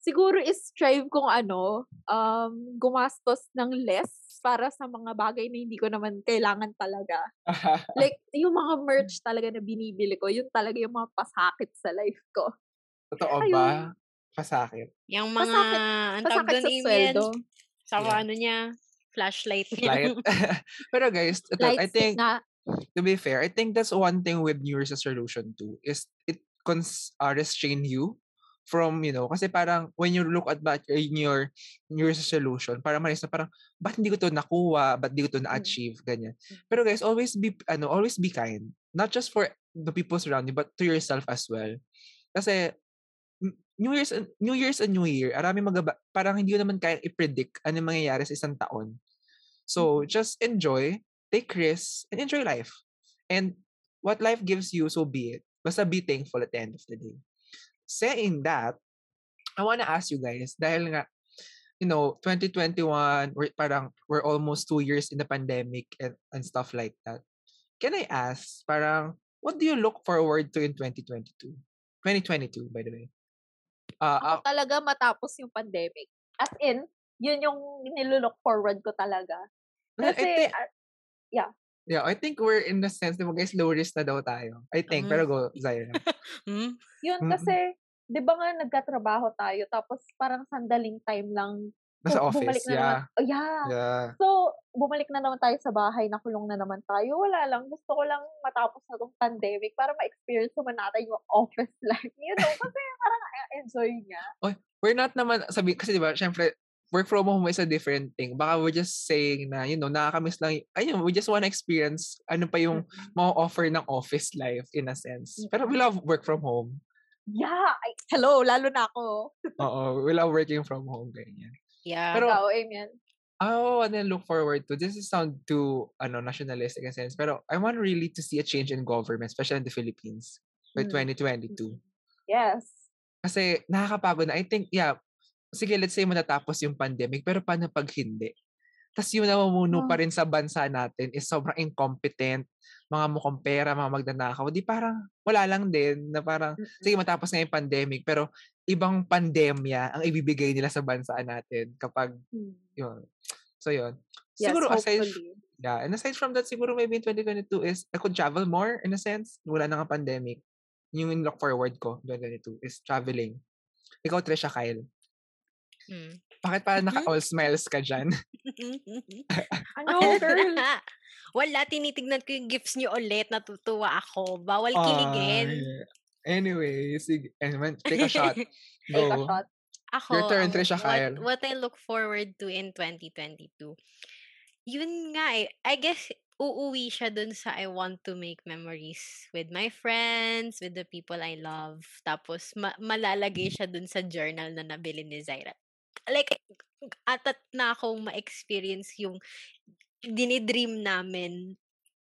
siguro is strive kung ano um gumastos ng less para sa mga bagay na hindi ko naman kailangan talaga [LAUGHS] like yung mga merch talaga na binibili ko yun talaga yung mga pasakit sa life ko Totoo Ayun. ba? Pasakit. Yung mga, Pasakit- ang tawag pasakit doon, sa sweldo sa Yeah. ano niya, flashlight niya. [LAUGHS] [LAUGHS] Pero guys, ito, I think, nga to be fair, I think that's one thing with New Year's resolution too, is it cons uh, restrain you from, you know, kasi parang when you look at back in your New Year's resolution, parang manis na parang, ba't hindi ko to nakuha, ba't hindi ko to na-achieve, ganyan. Pero guys, always be, ano, always be kind. Not just for the people around you, but to yourself as well. Kasi, New Year's, New Year's and New Year, arami magaba, parang hindi naman kaya i-predict ano yung mangyayari sa isang taon. So just enjoy, take risks, and enjoy life. And what life gives you, so be it. Basta be thankful at the end of the day. Saying that, I want to ask you guys, dahil nga, you know, 2021, we're parang, we're almost two years in the pandemic and, and stuff like that. Can I ask, parang, what do you look forward to in 2022? 2022, by the way. Uh, Ako talaga matapos yung pandemic. As in, yun yung nilulook forward ko talaga. Well, I Kasi, think- ah, yeah, I think we're in the sense, ba guys, low risk na daw tayo. I think, Mhm. pero go, Zaira. [LAUGHS] Hmm? yun Mm-mm. kasi, di ba nga nagkatrabaho tayo, tapos parang sandaling time lang. Nasa bu- office, bumalik na yeah. naman. Oh, yeah. Yeah. So, bumalik na naman tayo sa bahay, nakulong na naman tayo. Wala lang. Gusto ko lang matapos na tong pandemic para ma-experience naman natin yung [LAUGHS] office life. You know, kasi parang enjoy niya. We're not naman, sabi, kasi di ba, syempre, work from home is a different thing. Baka we're just saying na, you know, nakakamiss lang, ayun, we just wanna experience ano pa yung Mm-mm. mga offer ng office life in a sense. Pero we love work from home. Yeah. Ay, hello, lalo na ako. Oo, we love working from home, ganyan. Yeah. Pero- Ikaw, amen. Oh, and then look forward to, this is sound too, ano, nationalistic in a sense, pero I want really to see a change in government, especially in the Philippines, by Mm. 2022. Yes. Kasi nakakapagod na. I think, yeah, sige, let's say matatapos yung pandemic, pero paano pag hindi? Tapos yung namumuno pa Ah. rin sa bansa natin is sobrang incompetent, mga mukhang pera, mga magnanakaw. Di parang wala lang din na parang, sige matapos nga yung pandemic, pero ibang pandemya ang ibibigay nila sa bansa natin kapag Mm. yun. So yun. Yes, Siguro aside, hopefully. yeah, and aside from that, siguro maybe in 2022 is I could travel more in a sense. Wala na nga pandemic. Yung look forward ko, 2022, is traveling. Ikaw, Trisha Kyle. Hmm. Bakit parang Mhm. naka-all smiles ka dyan? [LAUGHS] [LAUGHS] Ano, girl? [LAUGHS] Wala, tinitignan ko yung gifts niyo ulit. Natutuwa ako. Bawal kiligin. Ay, Anyway, sige. Anyway, take a shot. Take a Go. shot. Ako, Your turn, ang- Trisha Kyle. what, what I look forward to in 2022, yun nga eh. I guess, uuwi siya dun sa I want to make memories with my friends, with the people I love. Tapos, ma- malalagay siya dun sa journal na nabili ni Zaira. Like, atat na akong ma-experience yung dinidream namin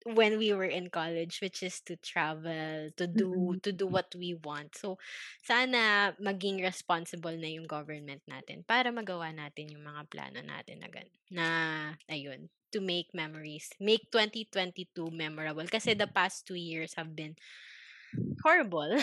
when we were in college which is to travel to do Mm. to do what we want so sana maging responsible na yung government natin para magawa natin yung mga plano natin na gan na ayun to make memories make 2022 memorable kasi the past two years have been horrible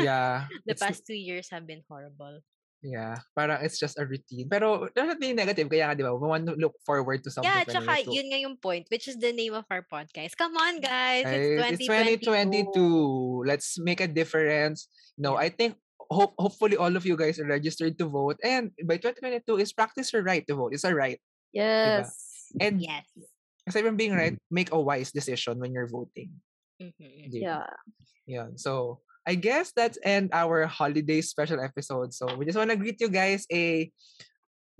Yeah. [LAUGHS] the past two years have been horrible Yeah. Parang it's just a routine. Pero, not being negative. Kaya nga, di ba? We want to look forward to something. yeah tsaka 2022. yun nga yung point which is the name of our podcast come on guys it's 2022 2022. Let's make a difference. No, I think hope hopefully all of you guys are registered to vote. And by 2022 is practice your right to vote. It's a right. Yes. And yes aside from being right, make a wise decision when you're voting. Mhm. Di ba? Yeah. So, I guess that's end our holiday special episode. So, we just want to greet you guys a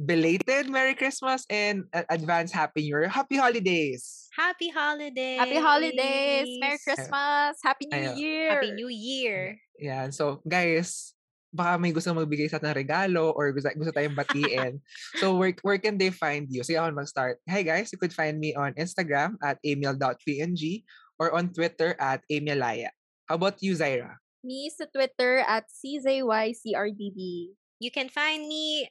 belated Merry Christmas and advance Happy New Year. Happy holidays! Happy holidays! Happy holidays! Merry Christmas! Happy New Ayun. Year! Happy New Year! Yan. So, guys, baka may gusto magbigay sa atin ng regalo or gusto, gusto tayong batiin. so, where, where can they find you? Sige ako mag-start. Hi guys, you could find me on Instagram at emil.png or on Twitter at emilaya. How about you, Zaira? Me sa Twitter at CZYCRDB. You can find me...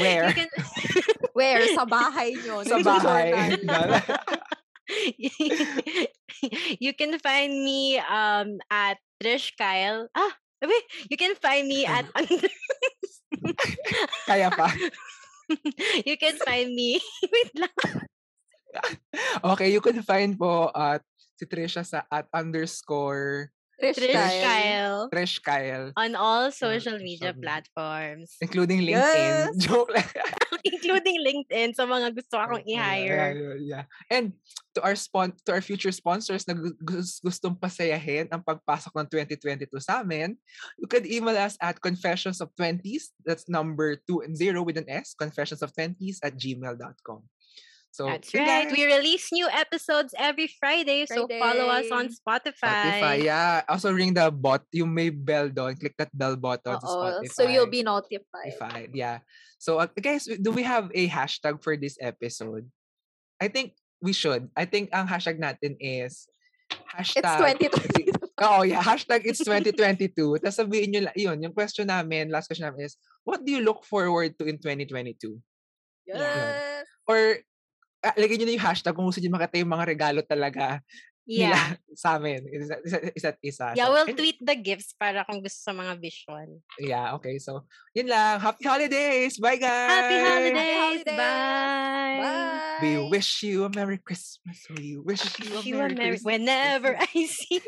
Where? Can... [LAUGHS] Where? Sa bahay nyo. Sa bahay. [LAUGHS] [LAUGHS] you can find me um at Trish Kyle. Ah, wait, you can find me at Kaya pa. you can find me. Wait lang. Okay, you can find po at si Trisha sa at underscore Trish Trish Kyle. Kyle Trish Kyle, on all social social media media. platforms, including LinkedIn. Yes. [LAUGHS] Joke lang. [LAUGHS] including LinkedIn sa mga gusto akong i-hire. yeah, yeah. And to our spon to our future sponsors na gu- gus- gustong pasayahin ang pagpasok ng 2022 sa amin, you can email us at confessions of 20s. That's number 2 and 0 with an S, confessions of 20s at gmail.com. So, That's right. guys. We release new episodes every Friday, so follow us on Spotify. Spotify, yeah. Also ring the bot, You may bell doon. Click that bell button sa Oo, Spotify. so you'll be notified. Spotify. Yeah. So, uh, guys, do we have a hashtag for this episode? I think we should. I think ang hashtag natin is hashtag. It's hashtag 2022. [LAUGHS] Oo, yeah. Hashtag it's 2022. Tapos sabihin nyo, la- yun, yung question namin, last question namin is, what do you look forward to in 2022? Yes. Or, uh, lagyan nyo na yung hashtag kung gusto nyo makita yung mga regalo talaga Yeah. nila [LAUGHS] sa amin. Isa't, isa't isa. Yeah, So, we'll and- tweet the gifts para kung gusto sa mga visual. Yeah, okay. So, yun lang. Happy holidays! Bye, guys! Happy holidays! holidays! Bye! Bye. We wish you a Merry Christmas. We wish you a You are Merry merry Christmas. whenever [LAUGHS] I see